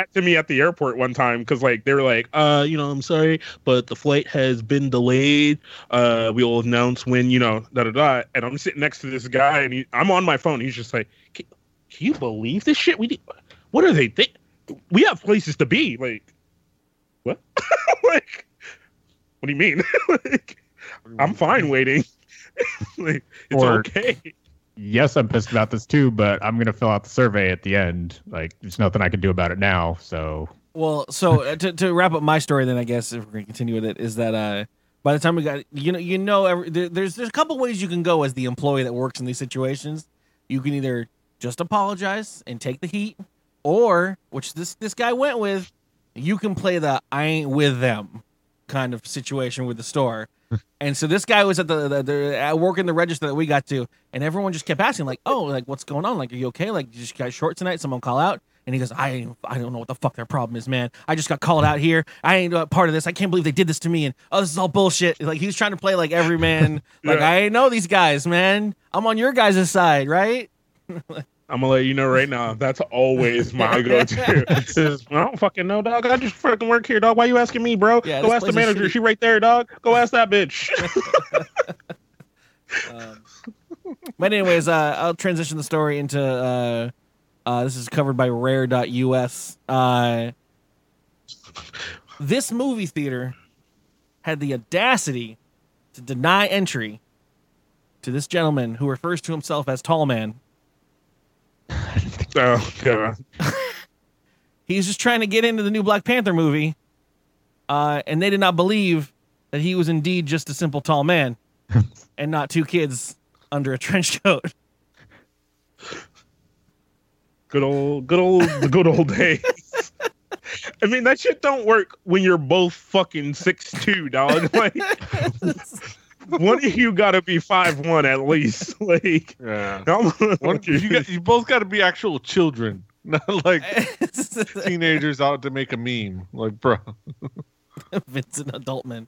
that to me at the airport one time because like they were like, uh, you know, I'm sorry, but the flight has been delayed. Uh, we will announce when, you know, da da da. And I'm sitting next to this guy, and he, I'm on my phone. He's just like, can, can you believe this shit? We what are they think? We have places to be. Like, what? [LAUGHS] like, what do you mean? [LAUGHS] like, I'm fine waiting. [LAUGHS] like, it's Or- okay. Yes, I'm pissed about this too, but I'm to fill out the survey at the end. Like, there's nothing I can do about it now. So Well, so uh, to, to wrap up my story, then I guess if we're gonna continue with it, is that uh, by the time we got, you know, you know, every, there, there's there's a couple ways you can go as the employee that works in these situations. You can either just apologize and take the heat, or which this this guy went with, you can play the I ain't with them kind of situation with the store. And so this guy was at the, the, the at work in the register that we got to, and everyone just kept asking, like, "Oh, like what's going on? Like, are you okay? Like, you just got short tonight? Someone call out?" And he goes, "I I don't know what the fuck their problem is, man. I just got called out here. I ain't uh, part of this. I can't believe they did this to me. And oh, this is all bullshit. Like he was trying to play like every man. [LAUGHS] like Yeah. I ain't know these guys, man. I'm on your guys' side, right? [LAUGHS] I'm gonna let you know right now. That's always my go-to. [LAUGHS] Says, I don't fucking know, dog. I just fucking work here, dog. Why you asking me, bro? Yeah, Go ask the manager. She right there, dog. Go ask that bitch. [LAUGHS] [LAUGHS] Um, but anyways, uh, I'll transition the story into uh, uh, this is covered by Rare.us. Uh, this movie theater had the audacity to deny entry to this gentleman who refers to himself as Tall Man. Oh god. [LAUGHS] He's just trying to get into the new Black Panther movie, uh, and they did not believe that he was indeed just a simple tall man [LAUGHS] and not two kids under a trench coat. Good old, good old, the good old [LAUGHS] days. I mean, that shit don't work when you're both fucking six two, dog. Like, [LAUGHS] one of you got to be five one at least. [LAUGHS] Like, Yeah. I'm- [LAUGHS] One, you, got, you both got to be actual children, not like teenagers out to make a meme. Like, bro. Vincent Adultman.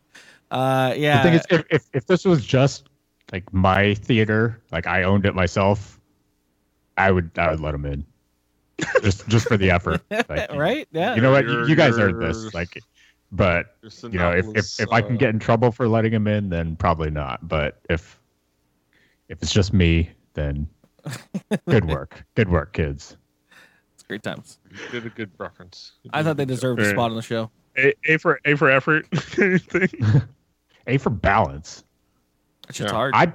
Uh, yeah. The thing is, if, if if this was just like my theater, like I owned it myself, I would I would let him in, just just for the effort. Like, right? Yeah. You know what? You, You're- guys earned you're- this. Like, but you know, if if, if I can get in uh, trouble for letting him in, then probably not. But if if it's just me, then [LAUGHS] good work, good work, kids. It's great times. You did a good reference. You I thought they deserved a spot on the show. a, a for a for effort. [LAUGHS] Anything. [LAUGHS] A for balance. That shit's Yeah. hard. I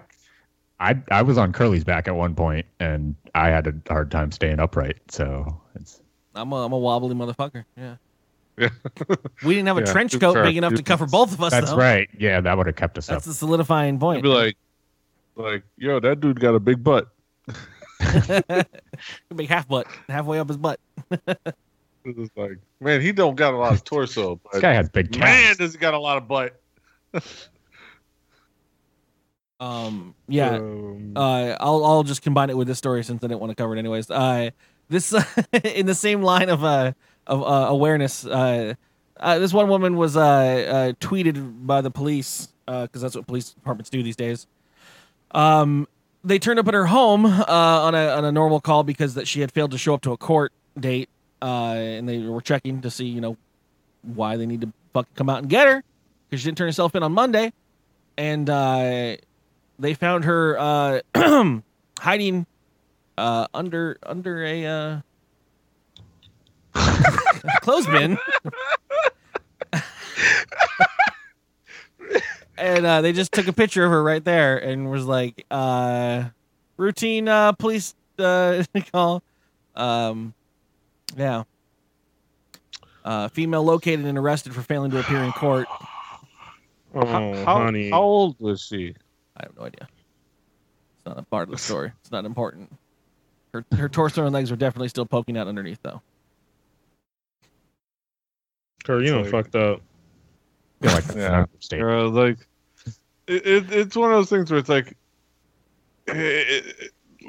I I was on Curly's back at one point, and I had a hard time staying upright. So it's I'm a, I'm a wobbly motherfucker. Yeah. Yeah. [LAUGHS] We didn't have a Yeah, trench coat big enough to cover both of us. that's though. right. Yeah, that would have kept us That's up. the solidifying I'd point. be like, like, yo, that dude got a big butt. [LAUGHS] [LAUGHS] big half butt, halfway up his butt. It was like, man, he don't got a lot of torso, This guy has big man, does he got a lot of butt. Um, yeah. Um, uh, I'll I'll just combine it with this story since I didn't want to cover it anyways. Uh, this in the same line of uh of uh, awareness. Uh, uh, this one woman was uh, uh tweeted by the police because that's what police departments do these days. Um, they turned up at her home uh, on a on a normal call because that she had failed to show up to a court date, uh, and they were checking to see you know why they need to fucking come out and get her because she didn't turn herself in on Monday, and uh, they found her uh, [CLEARS THROAT] hiding uh, under under a [LAUGHS] uh, clothesbin. and uh, they just took a picture of her right there and was like, uh, routine uh, police uh, [LAUGHS] call. Um, yeah. Uh, female located and arrested for failing to appear in court. Oh, how, how- honey. how old was she? I have no idea. It's not a part of the story. It's not important. Her her torso and legs were definitely still poking out underneath, though. Kurt, you know, Sorry. fucked up. I feel like Yeah. understatement. Uh, like, it, it, it's one of those things where it's like,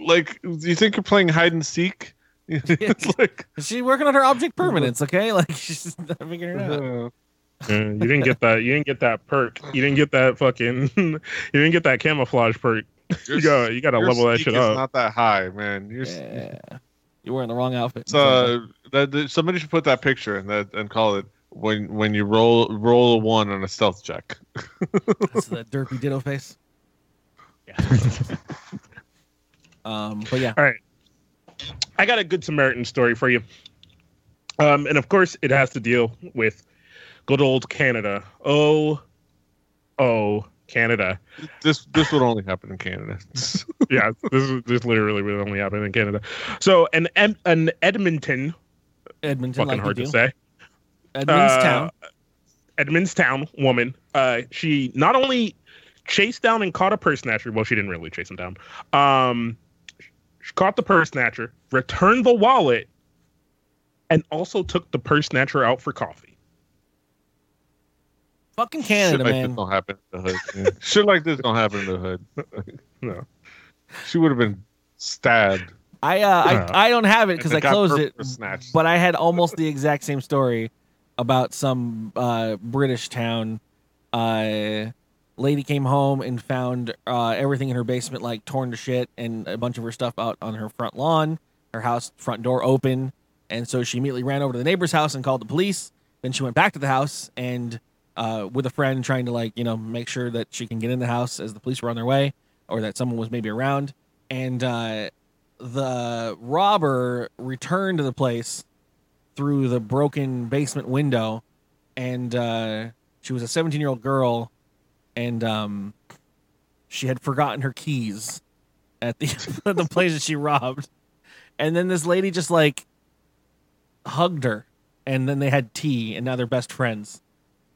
like you think you're playing hide and seek. [LAUGHS] it's like [LAUGHS] She's working on her object permanence, okay? [LAUGHS] Like she's not figuring it out. Yeah, you didn't get that. You didn't get that perk. You didn't get that fucking. you didn't get that camouflage perk. You got. You got to level that seek shit is up. Not that high, man. You're, Yeah. You're wearing the wrong outfit. It's, uh, that, that- somebody should put that picture and that and call it when when you roll roll a one on a stealth check. [LAUGHS] That's the derpy ditto face. Yeah. [LAUGHS] um, but yeah, All right. I got a good Samaritan story for you. Um, and of course, it has to deal with good old Canada. Oh, oh, Canada. This this would only happen in Canada. [LAUGHS] yeah, this is this literally would only happen in Canada. So, an an Edmonton, Edmonton, fucking like hard to say, Edmonds uh. Edmondstown woman. Uh, she not only chased down and caught a purse snatcher. Well, she didn't really chase him down. Um, she caught the purse snatcher, returned the wallet, and also took the purse snatcher out for coffee. Fucking Shit Canada, like man. this don't happen in the hood. yeah. [LAUGHS] Shit like this don't happen in the hood. [LAUGHS] No. She would have been stabbed. I uh, Yeah. I I don't have it because I closed it, snatched. but I had almost the exact same story about some uh, British town. Uh, lady came home and found uh, everything in her basement like torn to shit, and a bunch of her stuff out on her front lawn. Her house front door open, and so she immediately ran over to the neighbor's house and called the police. Then she went back to the house and uh, with a friend trying to like you know make sure that she can get in the house as the police were on their way or that someone was maybe around. And uh, the robber returned to the place through the broken basement window, and uh, she was a 17 year old girl, and um, she had forgotten her keys at the at [LAUGHS] the place that she robbed. And then this lady just like hugged her, and then they had tea, and now they're best friends.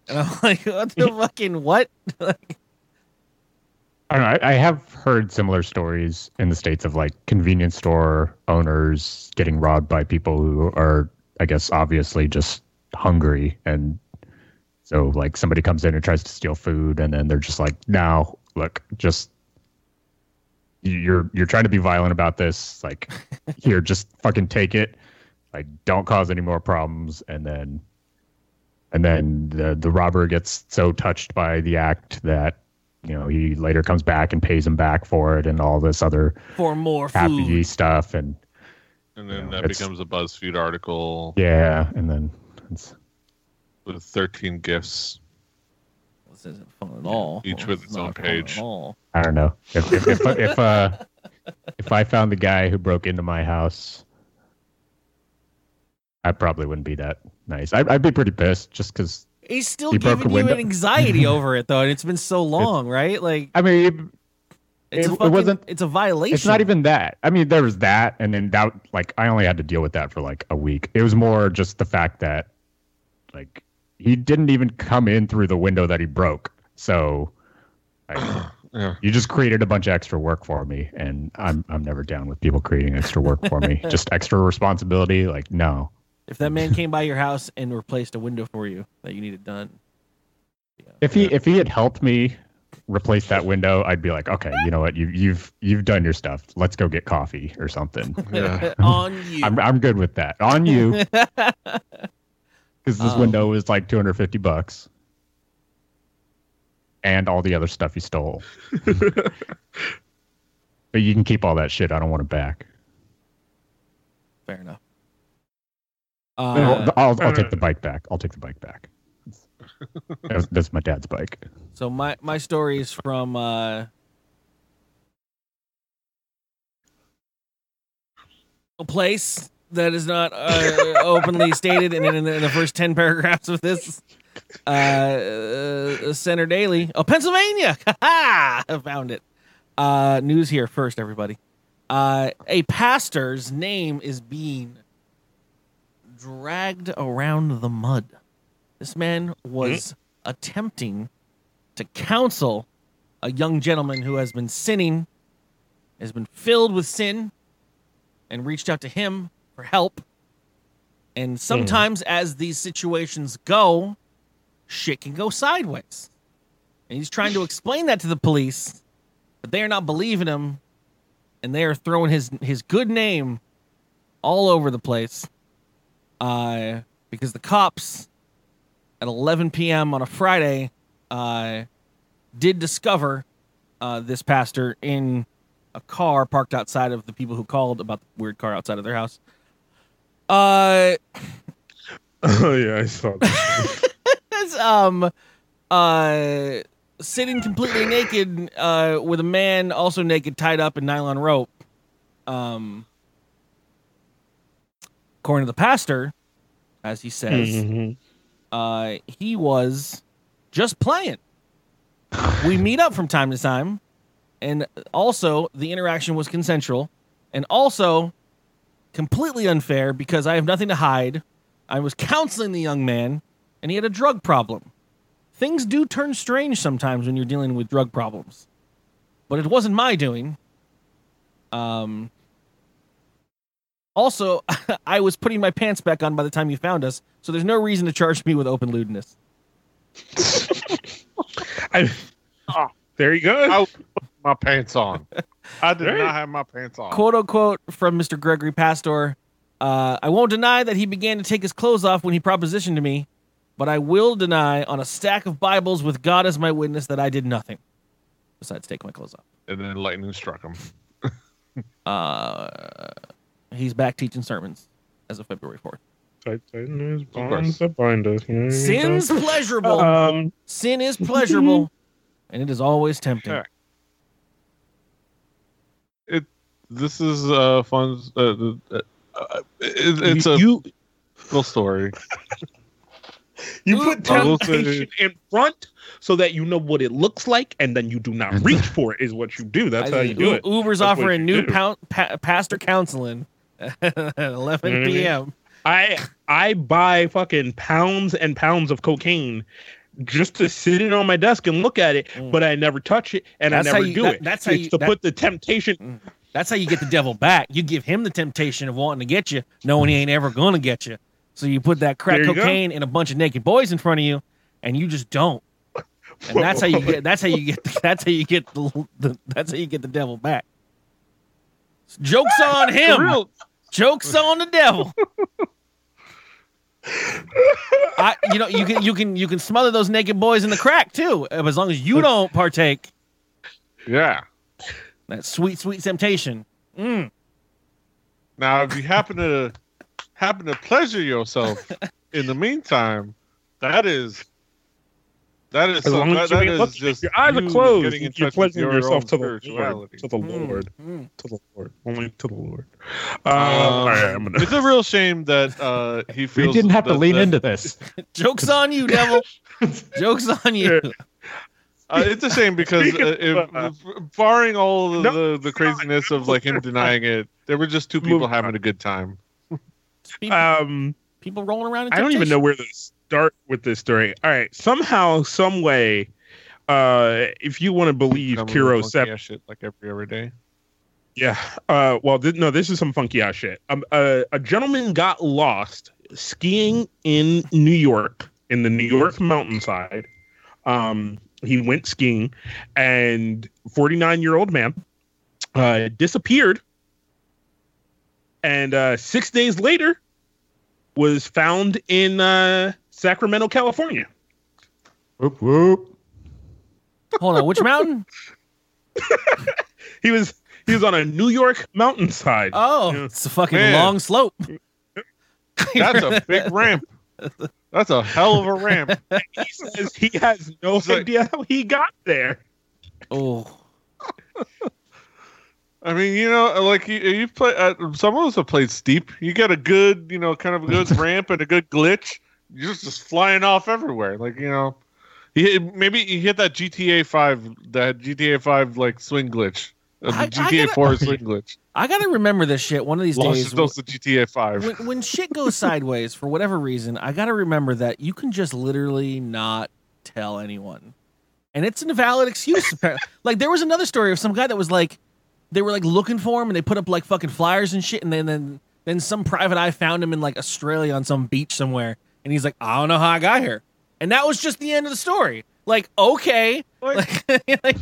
And I'm [LAUGHS] like, what the fucking what? [LAUGHS] like, I don't know. I, I have heard similar stories in the states of like convenience store owners getting robbed by people who are, I guess, obviously just hungry, and so like somebody comes in and tries to steal food, and then they're just like, "Now, look, just you're you're trying to be violent about this. Like, [LAUGHS] here, just fucking take it. Like, don't cause any more problems. And then, and then the the robber gets so touched by the act that you know he later comes back and pays him back for it and all this other For more happy food. stuff and And then Yeah, that becomes a BuzzFeed article yeah, and then it's with 13 gifts. This isn't fun at all. Each Well, with it's its own page. I don't know if if if, if uh if I found the guy who broke into my house, I probably wouldn't be that nice. I'd, I'd be pretty pissed just because. He's still He broke giving a you an anxiety [LAUGHS] over it though, and it's been so long, right? Like I mean, it's it- a it wasn't- It's a violation. it's not even that. I mean, there was that, and then that like I only had to deal with that for like a week. It was more just the fact that like he didn't even come in through the window that he broke, so. like, [SIGHS] Yeah. You just created a bunch of extra work for me, and I'm I'm never down with people creating extra work for me. [LAUGHS] just extra responsibility, like no. If that man came by your house and replaced a window for you that you needed done, If he if he had helped me replace that window, I'd be like, okay, you know what, You've you've you've done your stuff. Let's go get coffee or something. [LAUGHS] Yeah. [LAUGHS] on you. I'm I'm good with that. On you, [LAUGHS] because this Um, window was like 250 bucks, and all the other stuff you stole. but you can keep all that shit. I don't want it back. Fair enough. I'll, Uh, I'll, I'll take the bike back. I'll take the bike back. That's, that's my dad's bike. so my my story is from uh, a place that is not uh, [LAUGHS] openly stated, and in the, in the first ten paragraphs of this, uh, uh, Centre Daily, oh Pennsylvania, [LAUGHS] ha I found it. Uh, news here first, everybody. Uh, a pastor's name is being dragged around the mud. This man was attempting to counsel a young gentleman who has been sinning, has been filled with sin, and reached out to him for help. And sometimes, as these situations go, shit can go sideways. And he's trying to explain that to the police, but they are not believing him, and they are throwing his his good name all over the place. Uh, because the cops at 11 p.m. on a Friday uh, did discover uh, this pastor in a car parked outside of the people who called about the weird car outside of their house. Uh, Oh [LAUGHS] yeah, I saw that. [LAUGHS] um, uh, sitting completely naked uh, with a man also naked tied up in nylon rope. Um, according to the pastor, as he says, Mhm. Uh, he was just playing. we meet up from time to time, and also the interaction was consensual, and also completely unfair because I have nothing to hide. I was counseling the young man, and he had a drug problem. Things do turn strange sometimes when you're dealing with drug problems, but it wasn't my doing. Um. Also, [LAUGHS] I was putting my pants back on by the time you found us, so there's no reason to charge me with open lewdness. [LAUGHS] I, there you go. I was putting my pants on. I did Right. not have my pants on. quote unquote from Mr. Gregory Pastor. Uh, I won't deny that he began to take his clothes off when he propositioned to me, but I will deny on a stack of Bibles with God as my witness that I did nothing besides take my clothes off. And then lightning struck him. [LAUGHS] Uh, he's back teaching sermons as of February 4th. Tight, tight, and course. bonds that bind us. You know what I mean? Sin's pleasurable. Um, Sin is pleasurable, [LAUGHS] and it is always tempting. Sure. It. This is uh fun. Uh, uh, uh, it, it's a you little story. [LAUGHS] you put I temptation in front so that you know what it looks like, and then you do not reach [LAUGHS] for it. Is what you do. That's I- how you do U- it. Uber's That's offering new do. pound, pa- pastor counseling at 11 Mhm. p.m. I I buy fucking pounds and pounds of cocaine just to sit it on my desk and look at it, Mm. but I never touch it and That's I never you- do that- it. that's how it's you- to that- put the temptation. That's how you get the devil back. You give him the temptation of wanting to get you, knowing he ain't ever gonna get you. So you put that crack go. cocaine and a bunch of naked boys in front of you, and you just don't. and that's how you get. That's how you get. [LAUGHS] That's how you get the. the that's how you get the devil back. Jokes [LAUGHS] on him. Jokes on the devil. [LAUGHS] I, you know, you can you can you can smother those naked boys in the crack too, as long as you don't partake. yeah. That sweet, sweet temptation. Mm. Now, if you happen to happen to pleasure yourself [LAUGHS] in the meantime, that is that is As some, long that, as you that ain't just your eyes are closed. getting You're touch with pleasuring your yourself to the Lord. To the Lord. Mm. To the Lord. Only to the Lord. Um, Um, all right, I'm gonna. it's a real shame that uh, [LAUGHS] he We didn't have to lean that- into this. [LAUGHS] Jokes on you, devil. [LAUGHS] Jokes on you. Uh, it's a shame because uh, if, uh, barring all of No, the, the craziness of like him denying it, there were just two people Moving having on. a good time. People, Um, people rolling around. In I don't even know where to start with this story. All right, somehow, some way, uh, if you want to believe Kiro Sep, shit like every other day. yeah. Uh, well, th- no, this is some funky ass shit. Um, uh, a gentleman got lost skiing in New York, in the New York mountainside. Um, he went skiing, and 49 year old man uh, disappeared. And uh, six days later, was found in uh, Sacramento, California. Whoop whoop. Hold on, which [LAUGHS] mountain? He was he was on a New York mountainside. Oh, Yeah. it's a fucking Man. long slope. [LAUGHS] That's a big ramp. That's a hell of a ramp. [LAUGHS] he says he has no It's like- idea how he got there. Oh, I mean, you know, like you, you play. Uh, some of us have played steep. You get a good, you know, kind of a good ramp and a good glitch. You're just, flying off everywhere. Like you know, hit, maybe you hit that GTA Five, that GTA Five like swing glitch, uh, the I- I GTA gotta- Four [LAUGHS] swing glitch. I gotta remember this shit one of these Lost days. of GTA Five. when, when shit goes [LAUGHS] sideways for whatever reason, I got to remember that you can just literally not tell anyone. And it's an invalid excuse. [LAUGHS] like there was another story of some guy that was like they were like looking for him and they put up like fucking flyers and shit and then then then some private eye found him in like Australia on some beach somewhere and he's like, "I don't know how I got here." And that was just the end of the story. Like, okay. Like, like,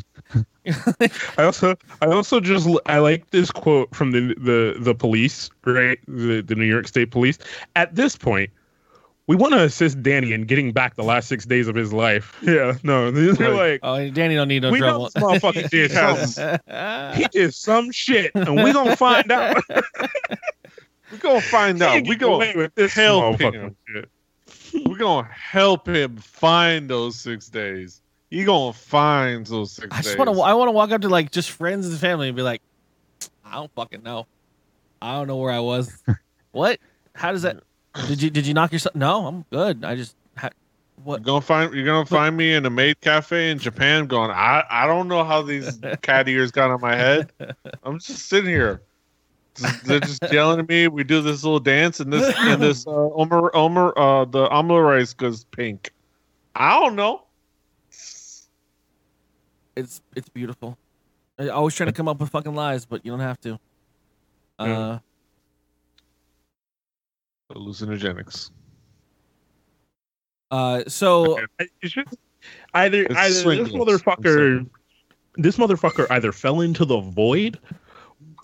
[LAUGHS] I also I also just I like this quote from the the the police, right? The the New York State Police. At this point, we want to assist Danny in getting back the last six days of his life. [LAUGHS] Yeah, no, [LAUGHS] they're like. oh, Danny don't need no we know trouble. this motherfucker did something. He did some shit, and we gonna find out. We gonna find out. We Get away gonna with this help motherfucking shit. We gonna help him find those six days. He gonna find those six I days. just want to. I want to walk up to like just friends and family and be like, I don't fucking know. I don't know where I was. [LAUGHS] what? How does that? Did you did you knock yourself? No, I'm good. I just. Ha, what? You're gonna find you're gonna find me in a maid cafe in Japan going, I, I don't know how these [LAUGHS] cat ears got on my head. I'm just sitting here. Just- They're just yelling at me. We do this little dance and this and [LAUGHS] this uh Omer Omer uh the omelet rice goes pink. I don't know. It's it's beautiful. I always trying to come up with fucking lies, but you don't have to. Uh, Hallucinogenics. uh. So It's just either It's either this motherfucker, this motherfucker either fell into the void,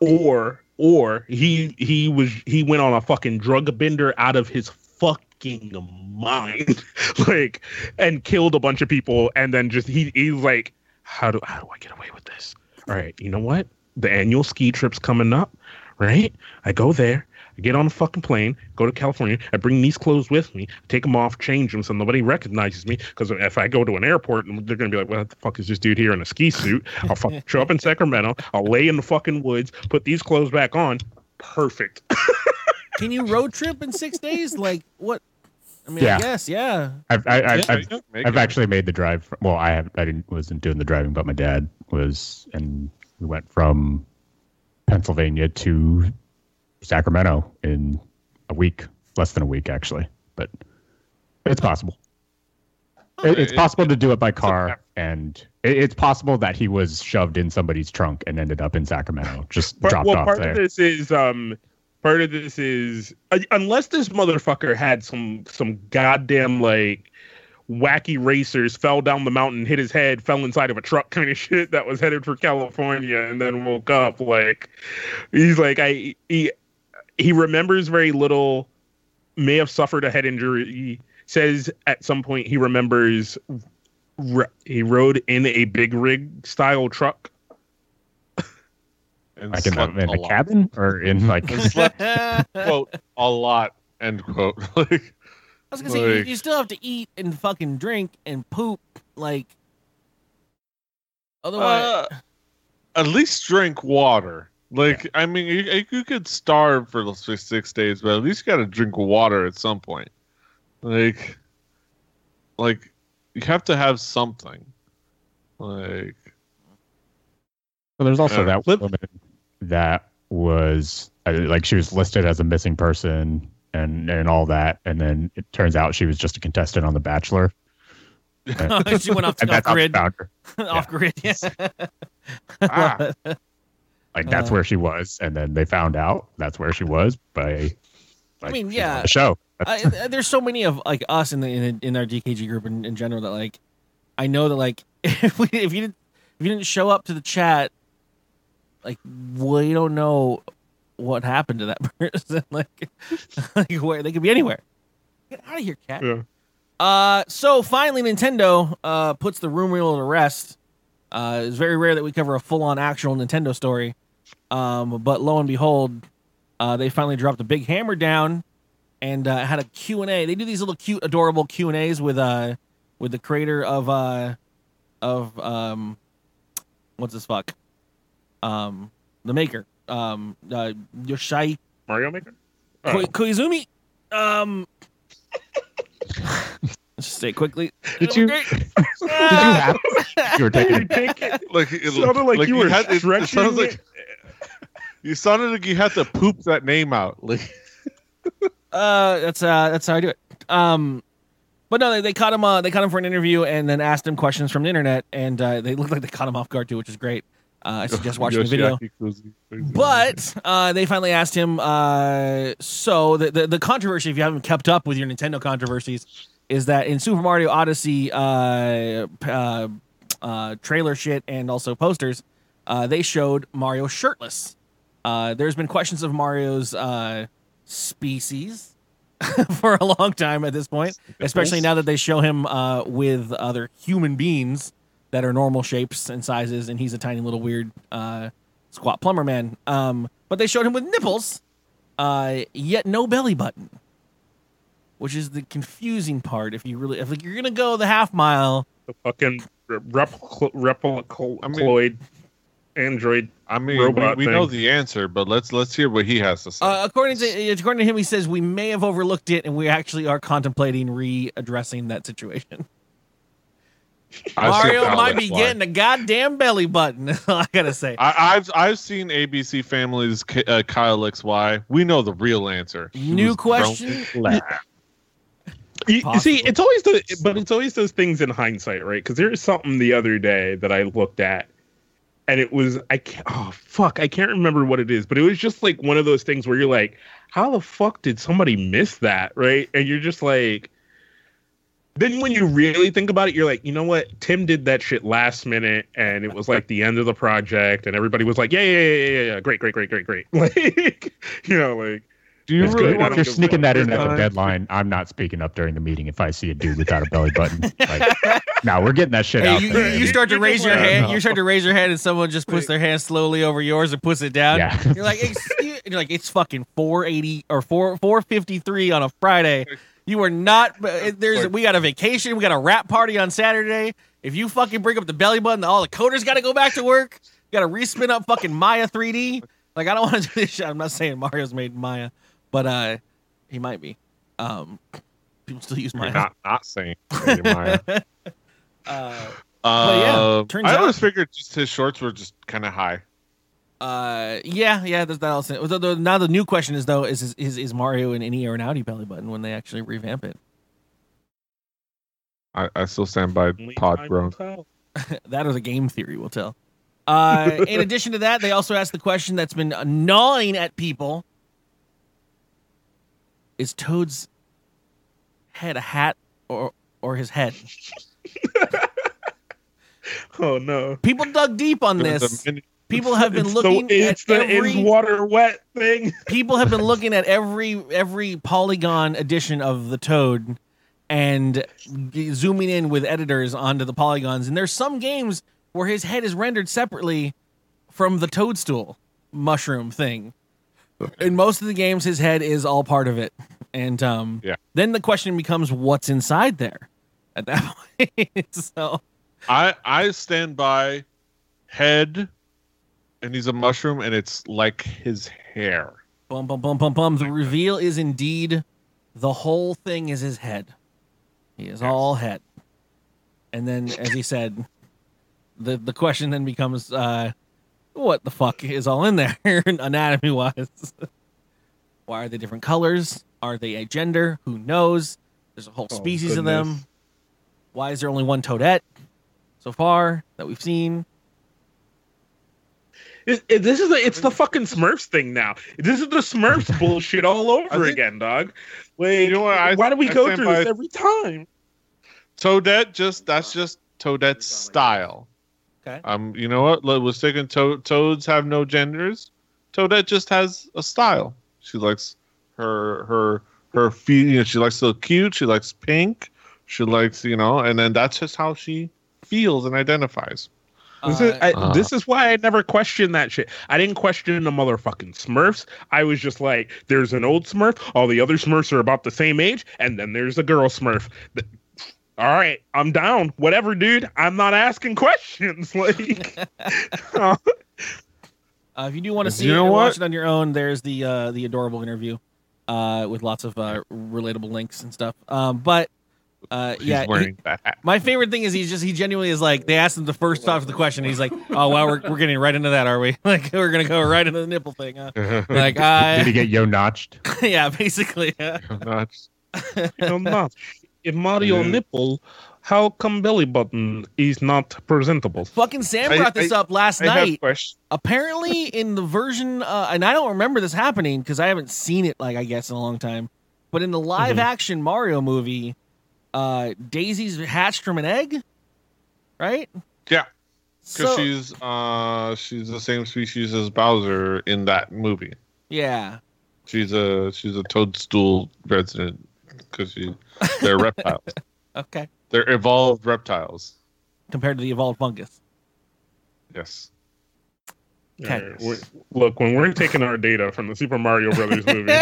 or or he he was he went on a fucking drug bender out of his fucking mind, [LAUGHS] like and killed a bunch of people, and then just he he's like, how do how do I get away with this? All right, you know what? The annual ski trip's coming up, right? I go there. I get on a fucking plane, go to California. I bring these clothes with me, take them off, change them so nobody recognizes me. Because if I go to an airport, they're gonna be like, "What the fuck is this dude here in a ski suit?" I'll fucking show up in Sacramento. I'll lay in the fucking woods, put these clothes back on. Perfect. [LAUGHS] can you road trip in six days? Like what? I mean, I Yeah. guess yeah. I've I, I've, Yeah, I've, I've actually made the drive. From, well, I have I didn't wasn't doing the driving, but my dad was, and we went from Pennsylvania to Sacramento in a week, less than a week actually, but it's possible. It, it's it- possible to do it by car, and it, it's possible that he was shoved in somebody's trunk and ended up in Sacramento, just Part- dropped well, off part there. of this is um, part of this is uh, unless this motherfucker had some some goddamn like wacky racers, fell down the mountain, hit his head, fell inside of a truck kind of [LAUGHS] shit that was headed for California, and then woke up. Like he's like I he he remembers very little, may have suffered a head injury. He says at some point he remembers r- he rode in a big rig style truck. [LAUGHS] And Like in the, slept in a the lot. cabin or in like slept quote a lot end quote [LAUGHS] like I was gonna say you, you still have to eat and fucking drink and poop like. Otherwise, uh, at least drink water like i mean you, you could starve for those six, six days but at least you got to drink water at some point like like you have to have something like Well, there's also Yeah. that woman that was uh, like she was listed as a missing person and and all that, and then it turns out she was just a contestant on The Bachelor, [LAUGHS] she went off, off that's how they grid. found her. [LAUGHS] off grid. Yeah. Ah. [LAUGHS] Like that's Uh. where she was, and then they found out that's where she was by. Like, mean, yeah. the show. I, I- there's so many of like us in the in, in our DKG group in, in general that like I know that like [LAUGHS] if we if you didn't if you didn't show up to the chat, like we don't know what happened to that [LAUGHS] person. like, [LAUGHS] like where they could be anywhere. Get out of here, cat. Yeah. Uh, so finally, Nintendo uh puts the rumor mill to rest. Uh, it's very rare that we cover a full-on actual Nintendo story. Um, but lo and behold, uh, they finally dropped a big hammer down and uh, had a Q&A. They do these little cute, adorable Q&As with uh with the creator of uh of um what's this fuck um the maker um uh, Yoshai Mario Maker. Ko- Oh. Koizumi um. Let's [LAUGHS] just say it quickly. Did you- Did [LAUGHS] Did you have? You were taking. You take it. like it Sounded like you were had, it, it stretching sounds it. like you sounded like you had to poop that name out [LAUGHS] like Uh, that's uh, that's how I do it. Um, but no, they, they caught him. Uh, they caught him for an interview and then asked him questions from the internet, and uh, they looked like they caught him off guard too, which is great. Uh, I suggest [LAUGHS] watching the video. But uh, they finally asked him. Uh, so the, the the controversy, if you haven't kept up with your Nintendo controversies, is that in Super Mario Odyssey uh, uh, uh, trailer shit and also posters, uh, they showed Mario shirtless. Uh, there's been questions of Mario's uh, species [LAUGHS] for a long time at this point, especially now that they show him uh, with other human beings that are normal shapes and sizes, and he's a tiny little weird uh, squat plumber man. Um, but they showed him with nipples, uh, yet no belly button, which is the confusing part. If you really, if like, you're gonna go the half mile, The fucking replicoloid I mean- android. I mean, we, robot we know thing. the answer, but let's let's hear what he has to say. uh, according to according to him, he says we may have overlooked it, and we actually are contemplating readdressing that situation. I Mario might be why. getting a goddamn belly button. [LAUGHS] I gotta say. I, I've I've seen ABC Family's K- uh, Kyle XY. We know the real answer. He New question. You, you see, it's always the, but it's always those things in hindsight, right? Because there is something the other day that I looked at, and it was I can't, oh fuck, I can't remember what it is, but it was just like one of those things where you're like, how the fuck did somebody miss that, right? And you're just like, then when you really think about it, you're like, you know what? Tim did that shit last minute, and it was like the end of the project, and everybody was like, yeah, yeah, yeah, yeah, yeah, great, great, great, great, great, [LAUGHS] like, you know, like. Do you really good. If you're sneaking that in at the deadline, I'm not speaking up during the meeting if I see a dude without a belly button. Like, no, we're getting that shit Hey, out you, you, there. you start to raise your hand. You start to raise your hand, and someone just puts their hand slowly over yours and puts it down. Yeah. You're like, Excuse, you're like, it's fucking four eighty or four four fifty three on a Friday. You are not. Uh, there's we got a vacation. We got a rap party on Saturday. If you fucking bring up the belly button, all the coders got to go back to work. You got to respin up fucking Maya 3D. Like I don't want to [LAUGHS] do this shit. I'm not saying Mario's made Maya, but uh, he might be. Um, [LAUGHS] people still use You're not not saying Lady [LAUGHS] Maya. Uh, Uh, yeah, turns I out- always figured just his shorts were just kind of high. Uh, yeah, yeah. There's that also. The, the, now the new question is though: is is is Mario an innie or an outie belly button when they actually revamp it? I, I still stand by Only pod time grown. will tell. [LAUGHS] that or game theory We'll tell. Uh, in addition to that, they also asked the question that's been gnawing at people: Is Toad's head a hat or or his head? [LAUGHS] Oh no. People dug deep on There was a this. mini- People have been It's looking the, at the every is water wet thing. [LAUGHS] people have been looking at every every polygon edition of the toad and zooming in with editors onto the polygons and there's some games where his head is rendered separately from the toadstool mushroom thing in most of the games his head is all part of it and um Yeah. then the question becomes what's inside there at that [LAUGHS] point so I I stand by head, and he's a mushroom, and it's like his hair. Bum bum bum bum bum. The reveal is indeed the whole thing is his head. He is all head. And then, as he said, the the question then becomes, uh, what the fuck is all in there, [LAUGHS] anatomy wise? Why are they different colors? Are they a gender? Who knows? There's a whole Oh, species of them. Why is there only one toadette so far that we've seen? It, it- this is the, it's the fucking Smurfs thing now. This is the Smurfs [LAUGHS] bullshit all over think- again, dog. Like, You know what, I- why do we I go through by- this every time? Toadette, just that's just Toadette's style. Okay. Um, you know what? Let- Let's take to- toads have no genders. Toadette just has a style. She likes her her her feet. You know, she likes to look cute. She likes pink. She likes you know, and then that's just how she feels and identifies. This is Uh, I, Uh. this is why I never questioned that shit. I didn't question the motherfucking Smurfs. I was just like, there's an old Smurf. All the other Smurfs are about the same age, and then there's a girl Smurf. Th- All right, I'm down. Whatever, dude. I'm not asking questions. [LAUGHS] Like, [LAUGHS] Uh, if you do want to see You it know and what? watch it on your own, there's the uh, the adorable interview uh, with lots of uh, relatable links and stuff. Um, but uh, She's yeah, he- that hat. my favorite thing is he's just he genuinely is like they asked him the first talk to the question. And he's like, oh wow, we're, we're getting right into that, are we? [LAUGHS] Like we're gonna go right into the nipple thing. Huh? Like uh, Did he get yo notched? yeah, basically. uh, Not- I'm not. If Mario Yeah. nipple, how come belly button is not presentable? fucking Sam I- brought this I- up last I night. apparently in the version uh, and i don't remember this happening because i haven't seen it like i guess in a long time but in the live Mm-hmm. action mario movie uh daisy's hatched from an egg right Yeah, because so she's uh she's the same species as Bowser in that movie. yeah She's a she's a toadstool resident because she they're reptiles. [LAUGHS] okay They're evolved reptiles. compared to the evolved fungus Yes. Okay. All right, we're- look, when we're taking our data from the Super Mario Brothers movie,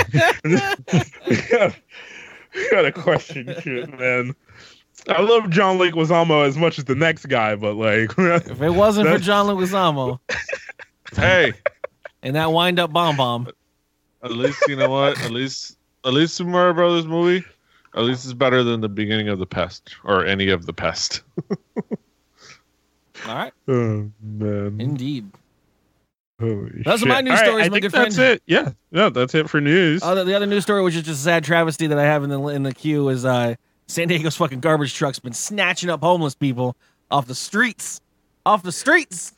we, [LAUGHS] got, [LAUGHS] we got a question shit, man. I love John Leguizamo as much as the next guy, but like, if it wasn't for john leguizamo Hey, and that wind up bomb bomb at least you know what? At least at least Super Mario Brothers movie. At least it's better than the beginning of the pest or any of the pest. [LAUGHS] all right oh man, indeed Holy Those are shit. my news All right, stories, I my think good that's friend. it. Yeah, yeah, that's it for news. Uh, the other news story, which is just a sad travesty that I have in the in the queue, is uh, San Diego's fucking garbage truck's been snatching up homeless people off the streets, off the streets.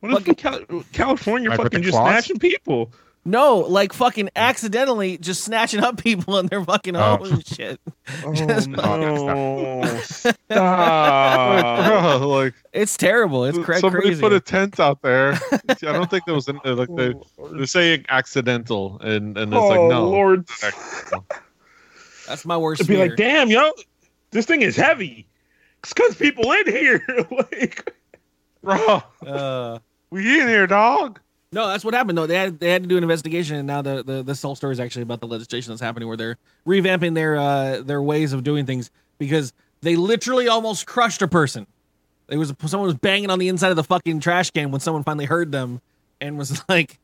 what if Cal- California fucking just claws? snatching people? No, like fucking accidentally just snatching up people in their fucking Oh. homes and shit. [LAUGHS] Oh Just- no! [LAUGHS] Like, Stop. bro, like It's terrible. It's cra- somebody crazy. put a tent out there. I don't think there was an, like they they say accidental and and it's like oh no. Lord! That's my worst To be fear. like, damn, yo, this thing is heavy. It's because people in here. [LAUGHS] like, Bro, uh, we in here, dog. No, that's what happened though. They had they had to do an investigation, and now the, the this whole story is actually about the legislation that's happening, where they're revamping their uh their ways of doing things because they literally almost crushed a person. It was someone was banging on the inside of the fucking trash can when someone finally heard them and was [LAUGHS] like,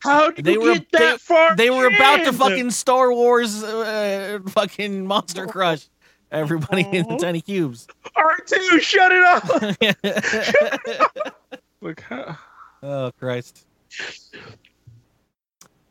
how did They were- get that they- far? they were about to fucking Star Wars uh, fucking monster crush everybody in the tiny cubes. R2, shut it up. [LAUGHS] [LAUGHS] Huh? oh Christ!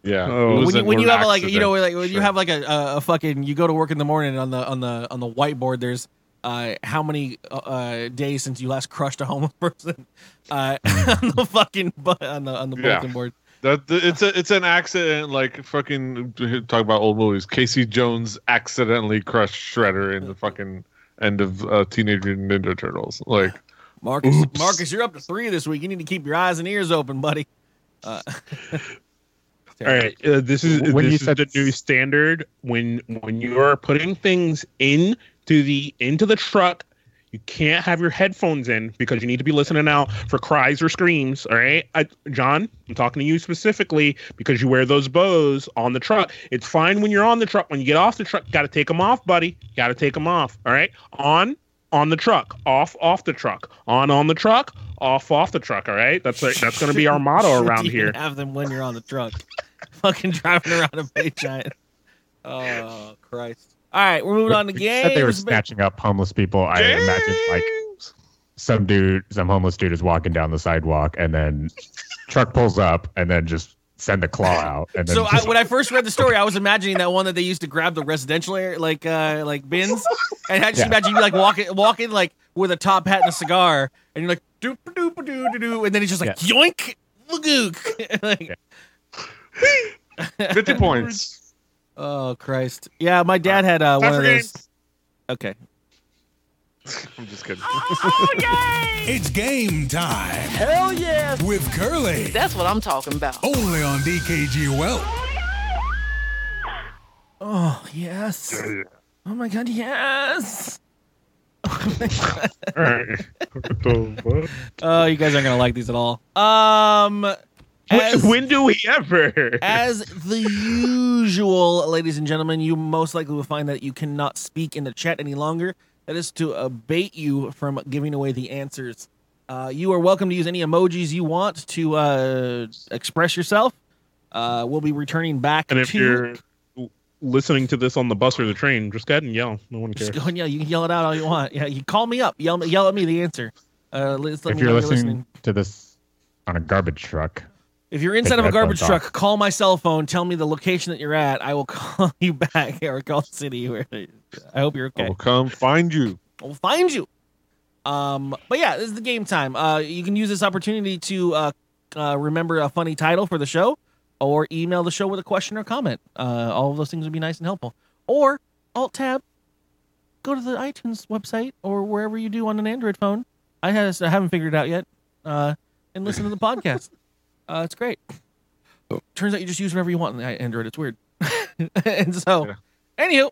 Yeah. Oh. when you, when you have like you know like when you have like a, a, fucking you go to work in the morning on the on the on the whiteboard there's uh how many uh, uh days since you last crushed a homeless [LAUGHS] person uh [LAUGHS] on the fucking on the on the Yeah. bulletin board That it's a it's an accident like fucking talk about old movies. Casey Jones accidentally crushed Shredder in the fucking end of uh, Teenage Mutant Ninja Turtles. Like, Marcus, Oops. Marcus, you're up to three this week. You need to keep your eyes and ears open, buddy. Uh, [LAUGHS] All right, uh, this is When you this is the new standard. When when you are putting things into the into the truck, you can't have your headphones in because you need to be listening out for cries or screams. All right, I, John, I'm talking to you specifically because you wear those bows on the truck. It's fine when you're on the truck. When you get off the truck, got to take them off, buddy. Got to take them off. All right, on on the truck, off off the truck, on on the truck, off off the truck. All right, that's like, that's going to be our [LAUGHS] motto around even here. Have them when you're on the truck, [LAUGHS] fucking driving around a big giant. Oh Christ! All right, we're moving on to When you said they were snatching up homeless people. I imagine like some dude, some homeless dude is walking down the sidewalk, and then truck pulls up, and then just send the claw [LAUGHS] out, and then So I, when I first read the story, I was imagining that one that they used to grab the residential area, like uh, like bins, and I just Yeah. imagine you like walking walking like with a top hat and a cigar, and you're like doop doop doop doo, doo, and then he's just like yoink, lagook. [LAUGHS] like, [LAUGHS] 50 points. oh Christ! Yeah, my dad had uh, one of those. Okay, [LAUGHS] I'm just kidding. [LAUGHS] It's game time Hell yeah. with Curly. That's what I'm talking about. Only on DKG Well. Oh yes. Oh my god, yes. Oh my God. All right. [LAUGHS] What the fuck? Oh, you guys aren't gonna like these at all. Um, as, when do we ever? as the usual, ladies and gentlemen, you most likely will find that you cannot speak in the chat any longer. That is to abate you from giving away the answers. Uh, you are welcome to use any emojis you want to uh, express yourself. Uh, we'll be returning back and if to. you're listening to this on the bus or the train, just go ahead and yell. No one cares. Just go and yell. You can yell it out all you want. Yeah, you call me up. Yell, me- yell at me the answer. Uh, let's let if me you're know listening, to this on a garbage truck, If you're inside of a garbage headphones truck, call my cell phone. Tell me the location that you're at. I will [LAUGHS] call you back or call the city. [LAUGHS] Where I hope you're I okay. will come find you. We'll find you. Um, but yeah, this is the game time. Uh, you can use this opportunity to uh, uh, remember a funny title for the show, or email the show with a question or comment. Uh, all of those things would be nice and helpful. Or Alt Tab, go to the iTunes website or wherever you do on an Android phone. I, has, I haven't figured it out yet. Uh, and listen to the [LAUGHS] podcast. Uh, it's great. Turns out you just use whatever you want on the Android. It's weird. [LAUGHS] and so, Yeah. anywho,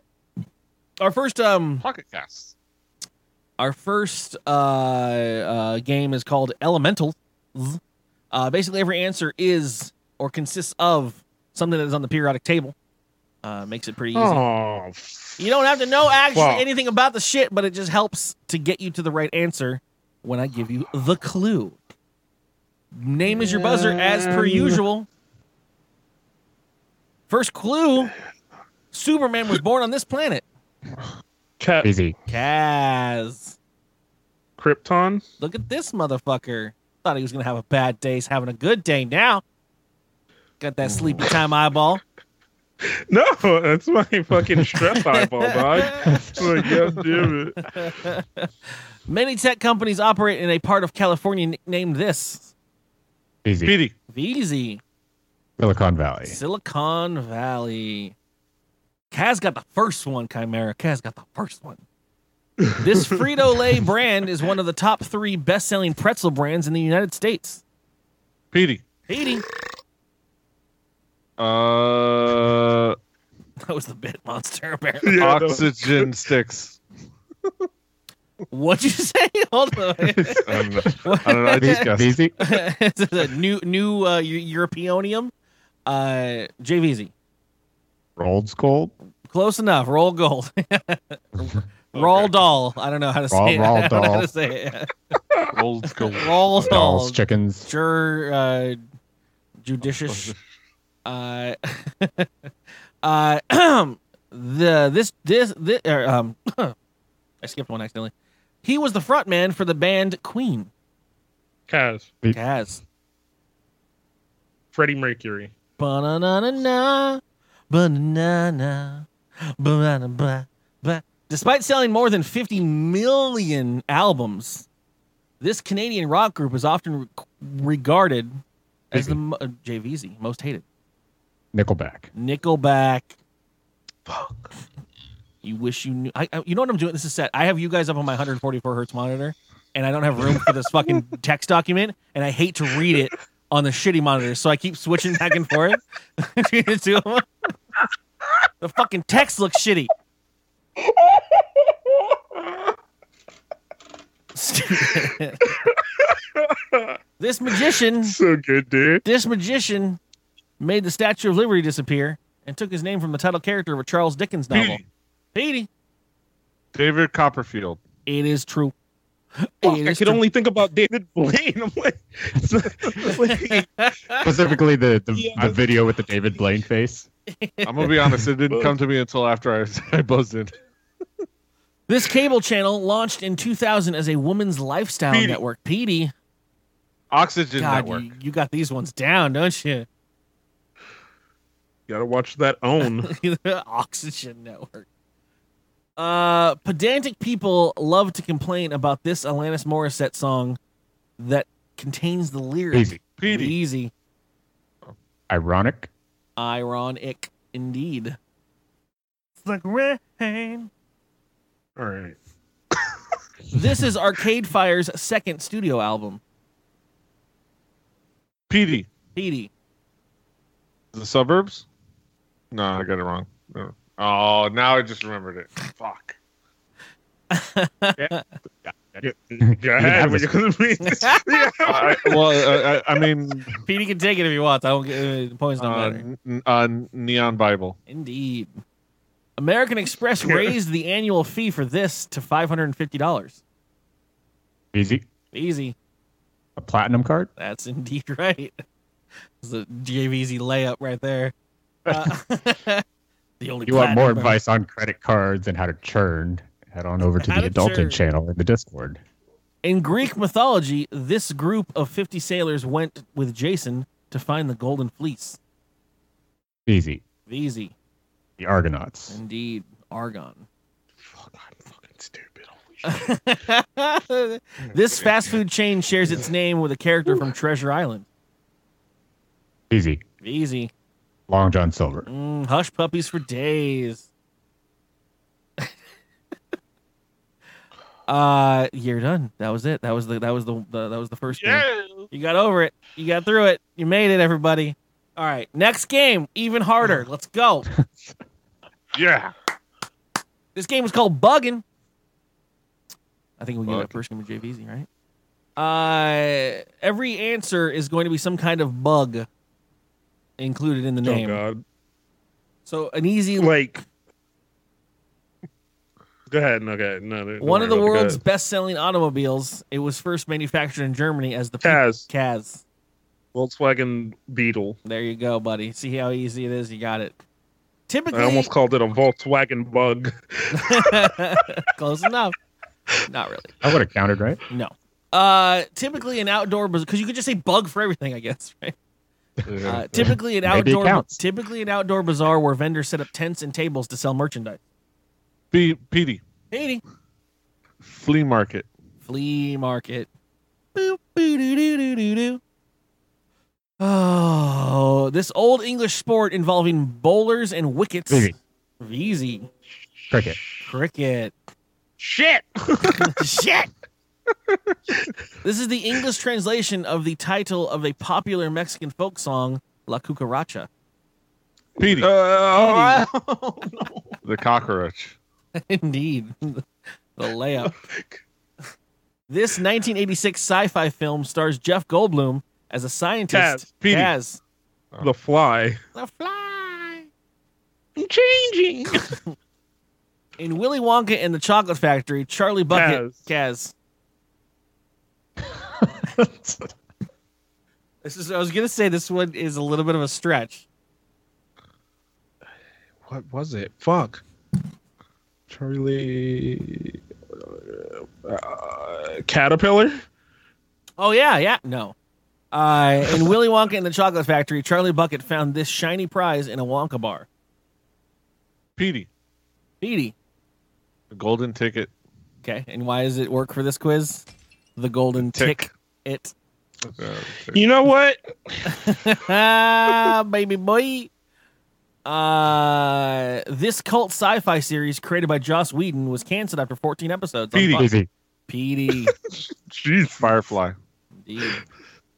our first um Pocket Cast. our first uh, uh, game is called Elemental. Uh, basically, every answer is or consists of something that is on the periodic table. Uh, makes it pretty easy. Oh, You don't have to know actually Wow. anything about the shit, but it just helps to get you to the right answer when I give you the clue. Name is your buzzer as per usual. First clue Superman was born on this planet. Cat easy. Kaz. Krypton. Look at this motherfucker. Thought he was gonna have a bad day. He's having a good day now. Got that sleepy time eyeball. [LAUGHS] No, that's my fucking stress eyeball, dog. [LAUGHS] Like, God damn it. [LAUGHS] Many tech companies operate in a part of California n- named this. Easy. Petey. Veezy. Silicon Valley. Silicon Valley. Kaz got the first one, Chimera. Kaz got the first one. [LAUGHS] This Frito Lay brand is one of the top three best selling pretzel brands in the United States. Petey. Haiti. Uh, [LAUGHS] That was the bit monster, apparently. Yeah, no. oxygen sticks. [LAUGHS] What'd you say? Hold on. I don't know. I don't know. I just guessed. Easy. a new new uh, Europeanium. Uh, JVeezy. Old gold. Close enough. [LAUGHS] Rold Gold. Roll doll. I don't know how to Roll- say it. roll [LAUGHS] I don't know how doll. to say it. Old school. Roll doll. Dolls, chickens. Sure. Uh, judicious. [LAUGHS] Uh, uh, [CLEARS THROAT] the this this this er, um, [COUGHS] I skipped one accidentally. He was the front man for the band Queen. Kaz. Kaz. Freddie Mercury. Ba-na-na-na-na, ba-na-na-na. Despite selling more than 50 million albums, this Canadian rock group is often re- regarded as the uh, JVeezy most hated. Nickelback. Nickelback. Fuck. You wish you knew. I, I, you know what I'm doing? This is set. I have you guys up on my 144 hertz monitor, and I don't have room for this fucking [LAUGHS] text document, and I hate to read it on the shitty monitor, so I keep switching back and forth [LAUGHS] between the two of them. The fucking text looks shitty. [LAUGHS] this magician So good, dude. this magician made the Statue of Liberty disappear and took his name from the title character of a Charles Dickens novel. Petey. Petey, David Copperfield. it is true. Fuck, I could true. only think about David [LAUGHS] Blaine. I'm like, it's like- [LAUGHS] Specifically, the the, Yeah. the video with the David Blaine face. I'm gonna be honest, it didn't come to me until after I, [LAUGHS] I buzzed in. This cable channel launched in 2000 as a woman's lifestyle Petey. network. Petey, Oxygen God, Network. you, you got these ones down, don't you? gotta watch that own. Oxygen Network. Uh, pedantic people love to complain about this Alanis Morissette song that contains the lyrics. Easy. Petey. Easy. Ironic. Ironic indeed. It's like rain. All right. [LAUGHS] This is Arcade Fire's second studio album. Petey. Petey. The suburbs? No, I got it wrong. No. Oh, now I just remembered it. Fuck. [LAUGHS] Yeah, You go ahead. have when a- you- yeah. I, well, uh, I, I mean, Petey can take it if he wants. I don't get uh, the points don't uh, matter. n- uh, Neon Bible. Indeed. American Express raised the annual fee for this to five hundred and fifty dollars. Easy. Easy. A platinum card. That's indeed [LAUGHS] right. It's a JVeezy layup right there. Uh, [LAUGHS] the only You want more platinum- advice on credit cards and how to churn? Head on over to How the to Adulting churn. channel in the Discord. In Greek mythology, this group of 50 sailors went with Jason to find the Golden Fleece. Easy. Easy. The Argonauts. Indeed. Argon. Fuck, I'm fucking stupid. Holy [LAUGHS] shit. this fast food chain shares its name with a character from Treasure Island. Easy. Easy. Long John Silver. Mm, hush puppies for days. [LAUGHS] uh, you're done. That was it. That was the that was the, the that was the first game. You got over it. You got through it. You made it, everybody. All right, next game, even harder. Let's go. [LAUGHS] Yeah. This game is called Buggin. I think we get Bug. that first name of JVeezy, right? Uh, every answer is going to be some kind of bug included in the Oh name. god. So an easy Like. Go ahead. No, go ahead. No, no, one of the worry about it. Go world's ahead. best-selling automobiles. It was first manufactured in Germany as the Pe- Kaz. Kaz. Volkswagen Beetle. There you go, buddy. See how easy it is. You got it. Typically, I almost called it a Volkswagen Bug. [LAUGHS] close enough. Not really. I would have counted, right? No. Uh, typically an outdoor because you could just say bug for everything, I guess, [LAUGHS] right? Uh, typically an [LAUGHS] outdoor typically an outdoor bazaar where vendors set up tents and tables to sell merchandise. P- Petey. Petey. Flea market. Flea market. Boop, [SIGHS] boo-doo-doo-doo-doo-doo. Oh, this old English sport involving bowlers and wickets. Easy. Easy. Cricket. Cricket. Shit. [LAUGHS] Shit. This is the English translation of the title of a popular Mexican folk song, La Cucaracha. Petey. Uh, the cockroach. [LAUGHS] Indeed. the layup. [LAUGHS] This 1986 sci-fi film stars Jeff Goldblum as a scientist. Kaz. Petey. Kaz. the fly. The fly. I'm changing. [LAUGHS] In Willy Wonka and the Chocolate Factory, Charlie Bucket. Kaz. [LAUGHS] This is. I was gonna say this one is a little bit of a stretch. what was it? Fuck. Charlie. Uh, caterpillar. Oh yeah, yeah. No. Uh, in Willy Wonka and the Chocolate Factory, Charlie Bucket found this shiny prize in a Wonka bar. Petey. Petey. The golden ticket. Okay, and why does it work for this quiz? The golden Tick. tick. It. You know what? [LAUGHS] baby boy. Uh, this cult sci-fi series created by Joss Whedon was canceled after 14 episodes. on Petey. Petey. [LAUGHS] Jeez, Firefly. Indeed.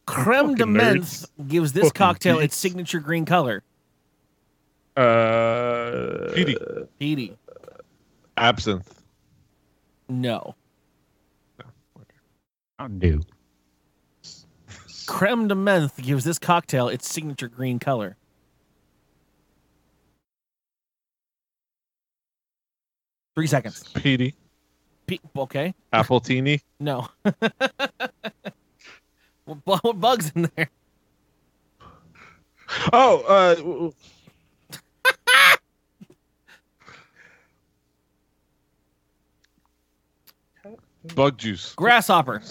Creme de Fucking menthe gives this Fucking cocktail its signature green color. Uh, Petey. Petey. Absinthe. No. Mountain Dew. Creme de menthe gives this cocktail its signature green color. Three seconds. Petey. Pe- okay. Apple Teeny. [LAUGHS] No. [LAUGHS] what, what bugs in there? Oh, uh, w- [LAUGHS] w- Bug juice. Grasshopper.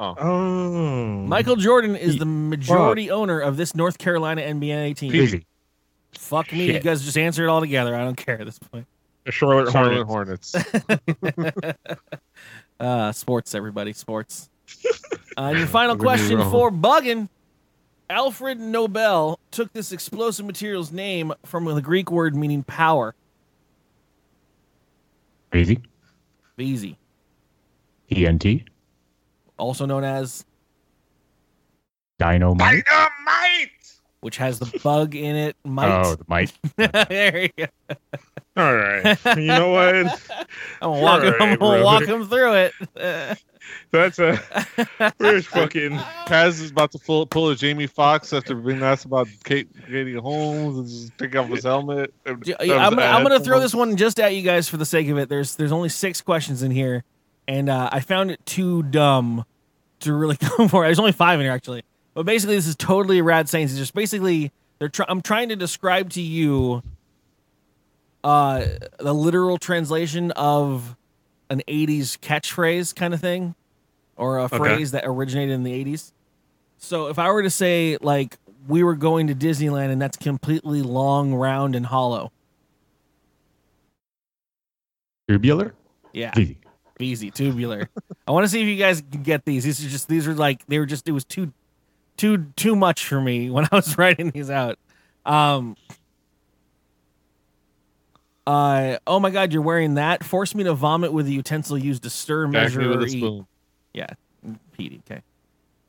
Oh. oh, Michael Jordan is the majority owner of this North Carolina NBA team. Easy. Fuck me, you guys just answer it all together. I don't care at this point. the Charlotte Charlotte Hornets. Hornets. [LAUGHS] [LAUGHS] Uh, sports, everybody, sports. [LAUGHS] Uh, and your final We're gonna be question wrong. for Buggin. Alfred Nobel took this explosive material's name from the Greek word meaning power. Easy. Easy. ENT. Also known as, Dynamite. which has the bug in it, might. Oh, the might. [LAUGHS] there you go. All right. You know what? [LAUGHS] I'm gonna walk, him, I'm gonna walk him through it. [LAUGHS] That's a. Where's fucking. Kaz is about to pull, pull a Jamie Foxx after being asked about Kate, Katie Holmes and just take off his helmet. Yeah, that yeah, was I'm, gonna, I'm gonna throw this one just at you guys for the sake of it. There's there's only six questions in here, and uh, I found it too dumb to really [LAUGHS] go for. it. There's only five in here actually, but basically this is totally rad saints. It's just basically they're try- I'm trying to describe to you uh the literal translation of an 80s catchphrase kind of thing or a phrase that originated in the 80s. So if I were to say like we were going to Disneyland and that's completely long, round, and hollow. Tubular. Yeah, Easy. Easy, tubular. I want to see if you guys can get these. These are just these are like they were just it was too too too much for me when I was [LAUGHS] writing these out. Um uh oh my god, you're wearing that. Force me to vomit with a utensil used to stir, Gag measure, me with or a eat. spoon. Yeah, Petey. Okay.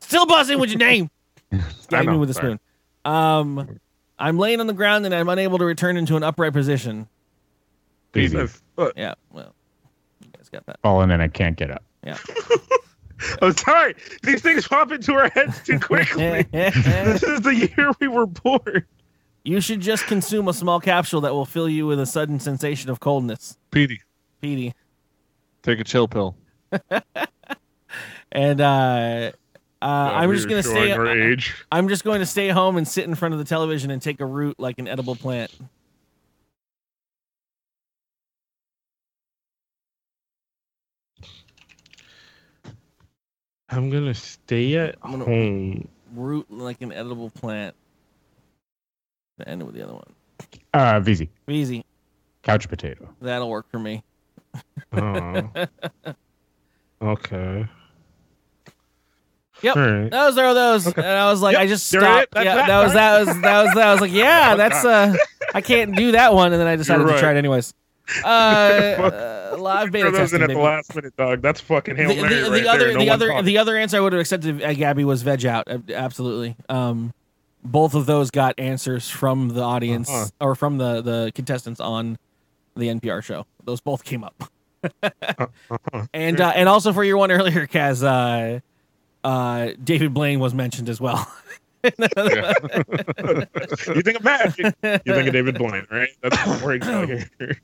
Still buzzing with your name. [LAUGHS] Gag me with a spoon. Um, I'm laying on the ground and I'm unable to return into an upright position. Easy. Uh, Yeah, well, you guys got that. Falling and I can't get up. Yeah. I'm [LAUGHS] sorry. These things pop into our heads too quickly. [LAUGHS] this is the year we were born. you should just consume a small capsule that will fill you with a sudden sensation of coldness, Petey, Petey. take a chill pill. [LAUGHS] And uh, uh, I'm just gonna showing stay. our age. I'm just going to stay home and sit in front of the television and take a root like an edible plant. I'm gonna stay at I'm gonna- home. Root like an edible plant. The end with the other one. Uh, Veezy. Easy. Couch potato. That'll work for me. Oh. [LAUGHS] okay. Yep. Right. Those are those. Okay. And I was like, Yep, I just stopped. right. That's yeah, that, that was right? that was that was that. I was like, [LAUGHS] yeah, that's uh, I can't do that one, and then I decided You're to try it anyways. [LAUGHS] Uh, uh live beta those in at the last minute, dog. That's fucking hail the, the right other there. No the other talks. the other answer I would have accepted, uh, Gabby, was veg out. Uh, Absolutely. Um, both of those got answers from the audience Uh-huh. or from the the contestants on the NPR show. Those both came up. Uh-huh. [LAUGHS] And uh, and also for your one earlier, Kaz, uh, uh, David Blaine was mentioned as well. [LAUGHS] you think of magic. You think of David Blaine, right? That's what we're here.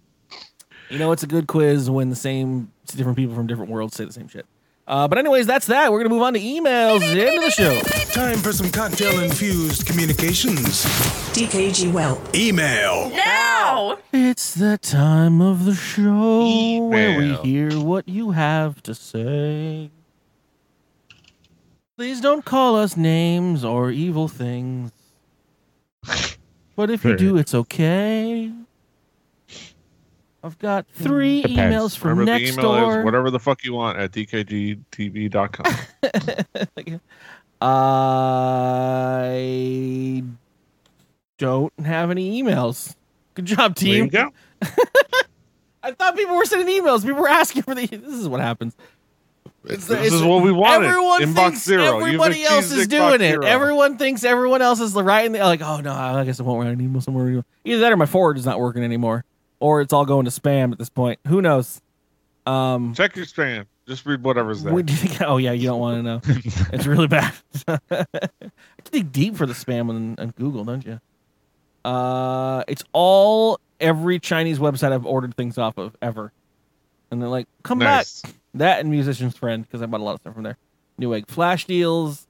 You know, it's a good quiz when the same different people from different worlds say the same shit. Uh, but anyways, that's that. We're gonna move on to emails. End of the show. Time for some cocktail infused communications. DKG Well. Email. Now. It's the time of the show where we hear what you have to say. Please don't call us names or evil things. But if you do, it's okay. I've got three Depends. emails from Remember next email door. is whatever the fuck you want at dkgtv.com. [LAUGHS] I don't have any emails. Good job, There you team. go. [LAUGHS] I thought people were sending emails. People were asking for the. This is what happens. It's This is what we wanted. Everyone Inbox thinks zero. Everybody else is doing it. zero. Everyone thinks everyone else is the writing. The, like, oh no, I guess I won't write an email somewhere. Either that or my forward is not working anymore, or it's all going to spam at this point. Who knows? Um, Check your spam. Just read whatever's there. what do you think? Oh yeah, you don't want to know. [LAUGHS] it's really bad. [LAUGHS] I dig deep for the spam on, on Google, don't you? Uh, it's all every Chinese website I've ordered things off of ever, and they're like, "Come nice. back." That and Musician's Friend because I bought a lot of stuff from there. Newegg flash deals,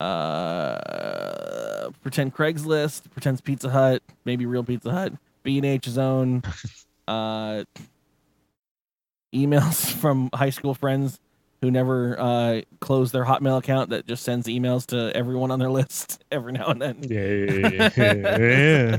uh, pretend Craigslist, pretends Pizza Hut, maybe real Pizza Hut, B and H Zone, [LAUGHS] uh, emails [LAUGHS] from high school friends who never uh, close their Hotmail account that just sends emails to everyone on their [LAUGHS] list every now and then. Yeah, yeah.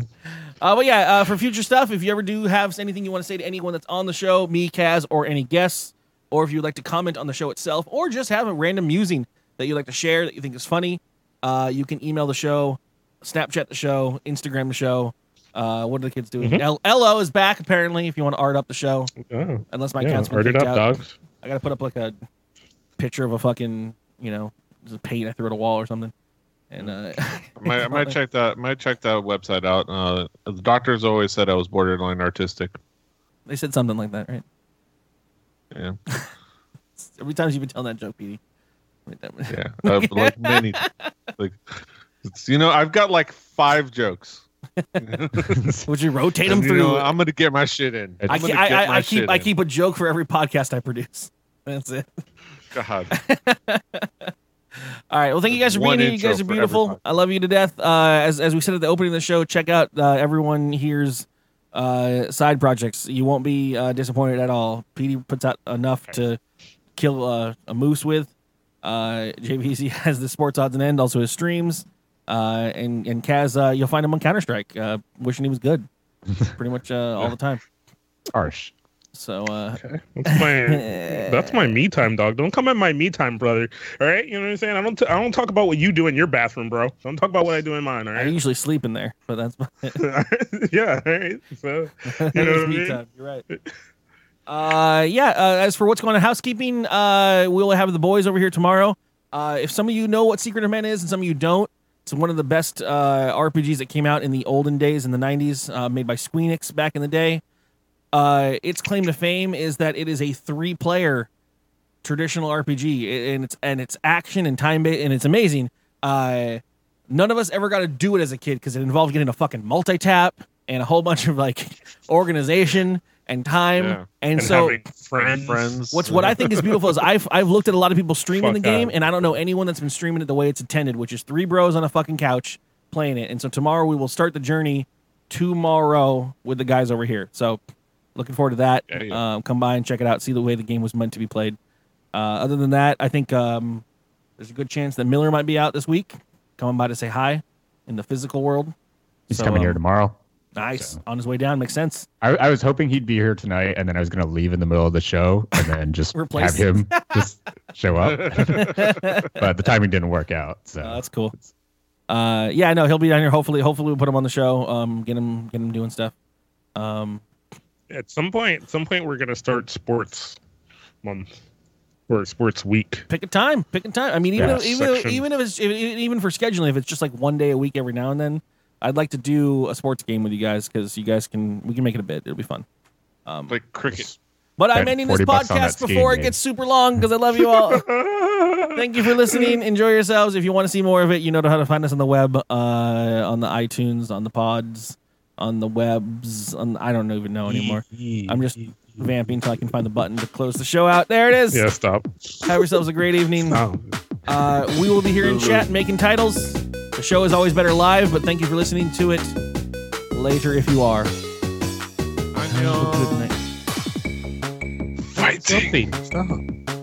Uh, but yeah, uh, for future stuff, if you ever do have anything you want to say to anyone that's on the show, me, Kaz, or any guests, or if you'd like to comment on the show itself, or just have a random musing that you'd like to share that you think is funny, uh, you can email the show, Snapchat the show, Instagram the show. Uh, what are the kids doing? Mhm. L- Ello is back apparently. If you want to art up the show, Oh, unless my yeah, account's been art it up, out, dogs. I gotta put up like a picture of a fucking you know just a paint I threw at a wall or something. And uh, I might, I [LAUGHS] might check that. Might check that website out. Uh, the doctors always said I was borderline artistic. they said something like that, right? Yeah, [LAUGHS] Every time you've been telling that joke, Petey. Yeah. Uh, like many, [LAUGHS] like it's, you know, I've got like five jokes. [LAUGHS] Would you rotate them you through? know, I'm gonna get my shit in. I, keep, I, I, keep I keep a joke for every podcast I produce. That's it. God. [LAUGHS] All right. Well, thank you guys for One being here. You guys are beautiful. I love you to death. Uh, as as we said at the opening of the show, check out uh, everyone here's uh, side projects. You won't be uh, disappointed at all. Petey puts out enough to kill uh, a moose with. Uh, JVeezy [LAUGHS] has the sports odds and end, also his streams. Uh, and and Kaz, uh, you'll find him on Counter Strike, uh, wishing he was good, [LAUGHS] pretty much uh, all the time. Harsh. So uh, Okay. That's my [LAUGHS] that's my me time, dog. Don't come at my me time, brother. All right, you know what I'm saying. I don't t- I don't talk about what you do in your bathroom, bro. Don't talk about what I do in mine. All I usually sleep in there, but that's [LAUGHS] yeah. All right. So It's you know what I me mean? time. You're right. Uh, yeah. Uh, as for what's going on housekeeping, uh, we'll have the boys over here tomorrow. Uh, if some of you know what Secret of Mana is and some of you don't, it's one of the best uh, RPGs that came out in the olden days in the 90s, uh, made by Squeenix back in the day. Uh, its claim to fame is that it is a three-player traditional RPG, and it's and it's action and time based, and it's amazing. Uh, none of us ever got to do it as a kid because it involved getting a fucking multi-tap and a whole bunch of like organization and time. Yeah. And, And so friends. friends. what's what I think is beautiful is I've I've looked at a lot of people streaming the game that. and I don't know anyone that's been streaming it the way it's intended, which is three bros on a fucking couch playing it. And so tomorrow we will start the journey tomorrow with the guys over here. So looking forward to that. Yeah, yeah. Um, come by and check it out. See the way the game was meant to be played. Uh, other than that, I think um, there's a good chance that Miller might be out this week, coming by to say hi in the physical world. He's So, coming here um, tomorrow. Nice on his way down. Makes sense. I, I was hoping he'd be here tonight, and then I was going to leave in the middle of the show and then just [LAUGHS] Replace have him just show up. [LAUGHS] but the timing didn't work out. So Uh, that's cool. Uh, yeah, no, he'll be down here. Hopefully, hopefully we'll put him on the show. Um, get him, get him doing stuff. Um, At some point, at some point, we're gonna start sports month or sports week. pick a time. Pick a time. I mean, even Yeah, if, even if, section. even if it's even for scheduling, if it's just like one day a week every now and then, I'd like to do a sports game with you guys because you guys can we can make it a bit. It'll be fun. Um, like cricket. but I'm ending this 40 bucks on podcast that skiing before it gets super long because I love you all. [LAUGHS] Thank you for listening. Enjoy yourselves. If you want to see more of it, you know how to find us on the web, uh, on the iTunes, on the pods, on the webs. On I don't even know anymore. I'm just vamping until I can find the button to close the show out. There it is. Yeah, stop. Have yourselves a great evening. Oh. Uh, we will be here in chat making titles. The show is always better live, but thank you for listening to it later if you are. Have a good night. Fighting. Stop.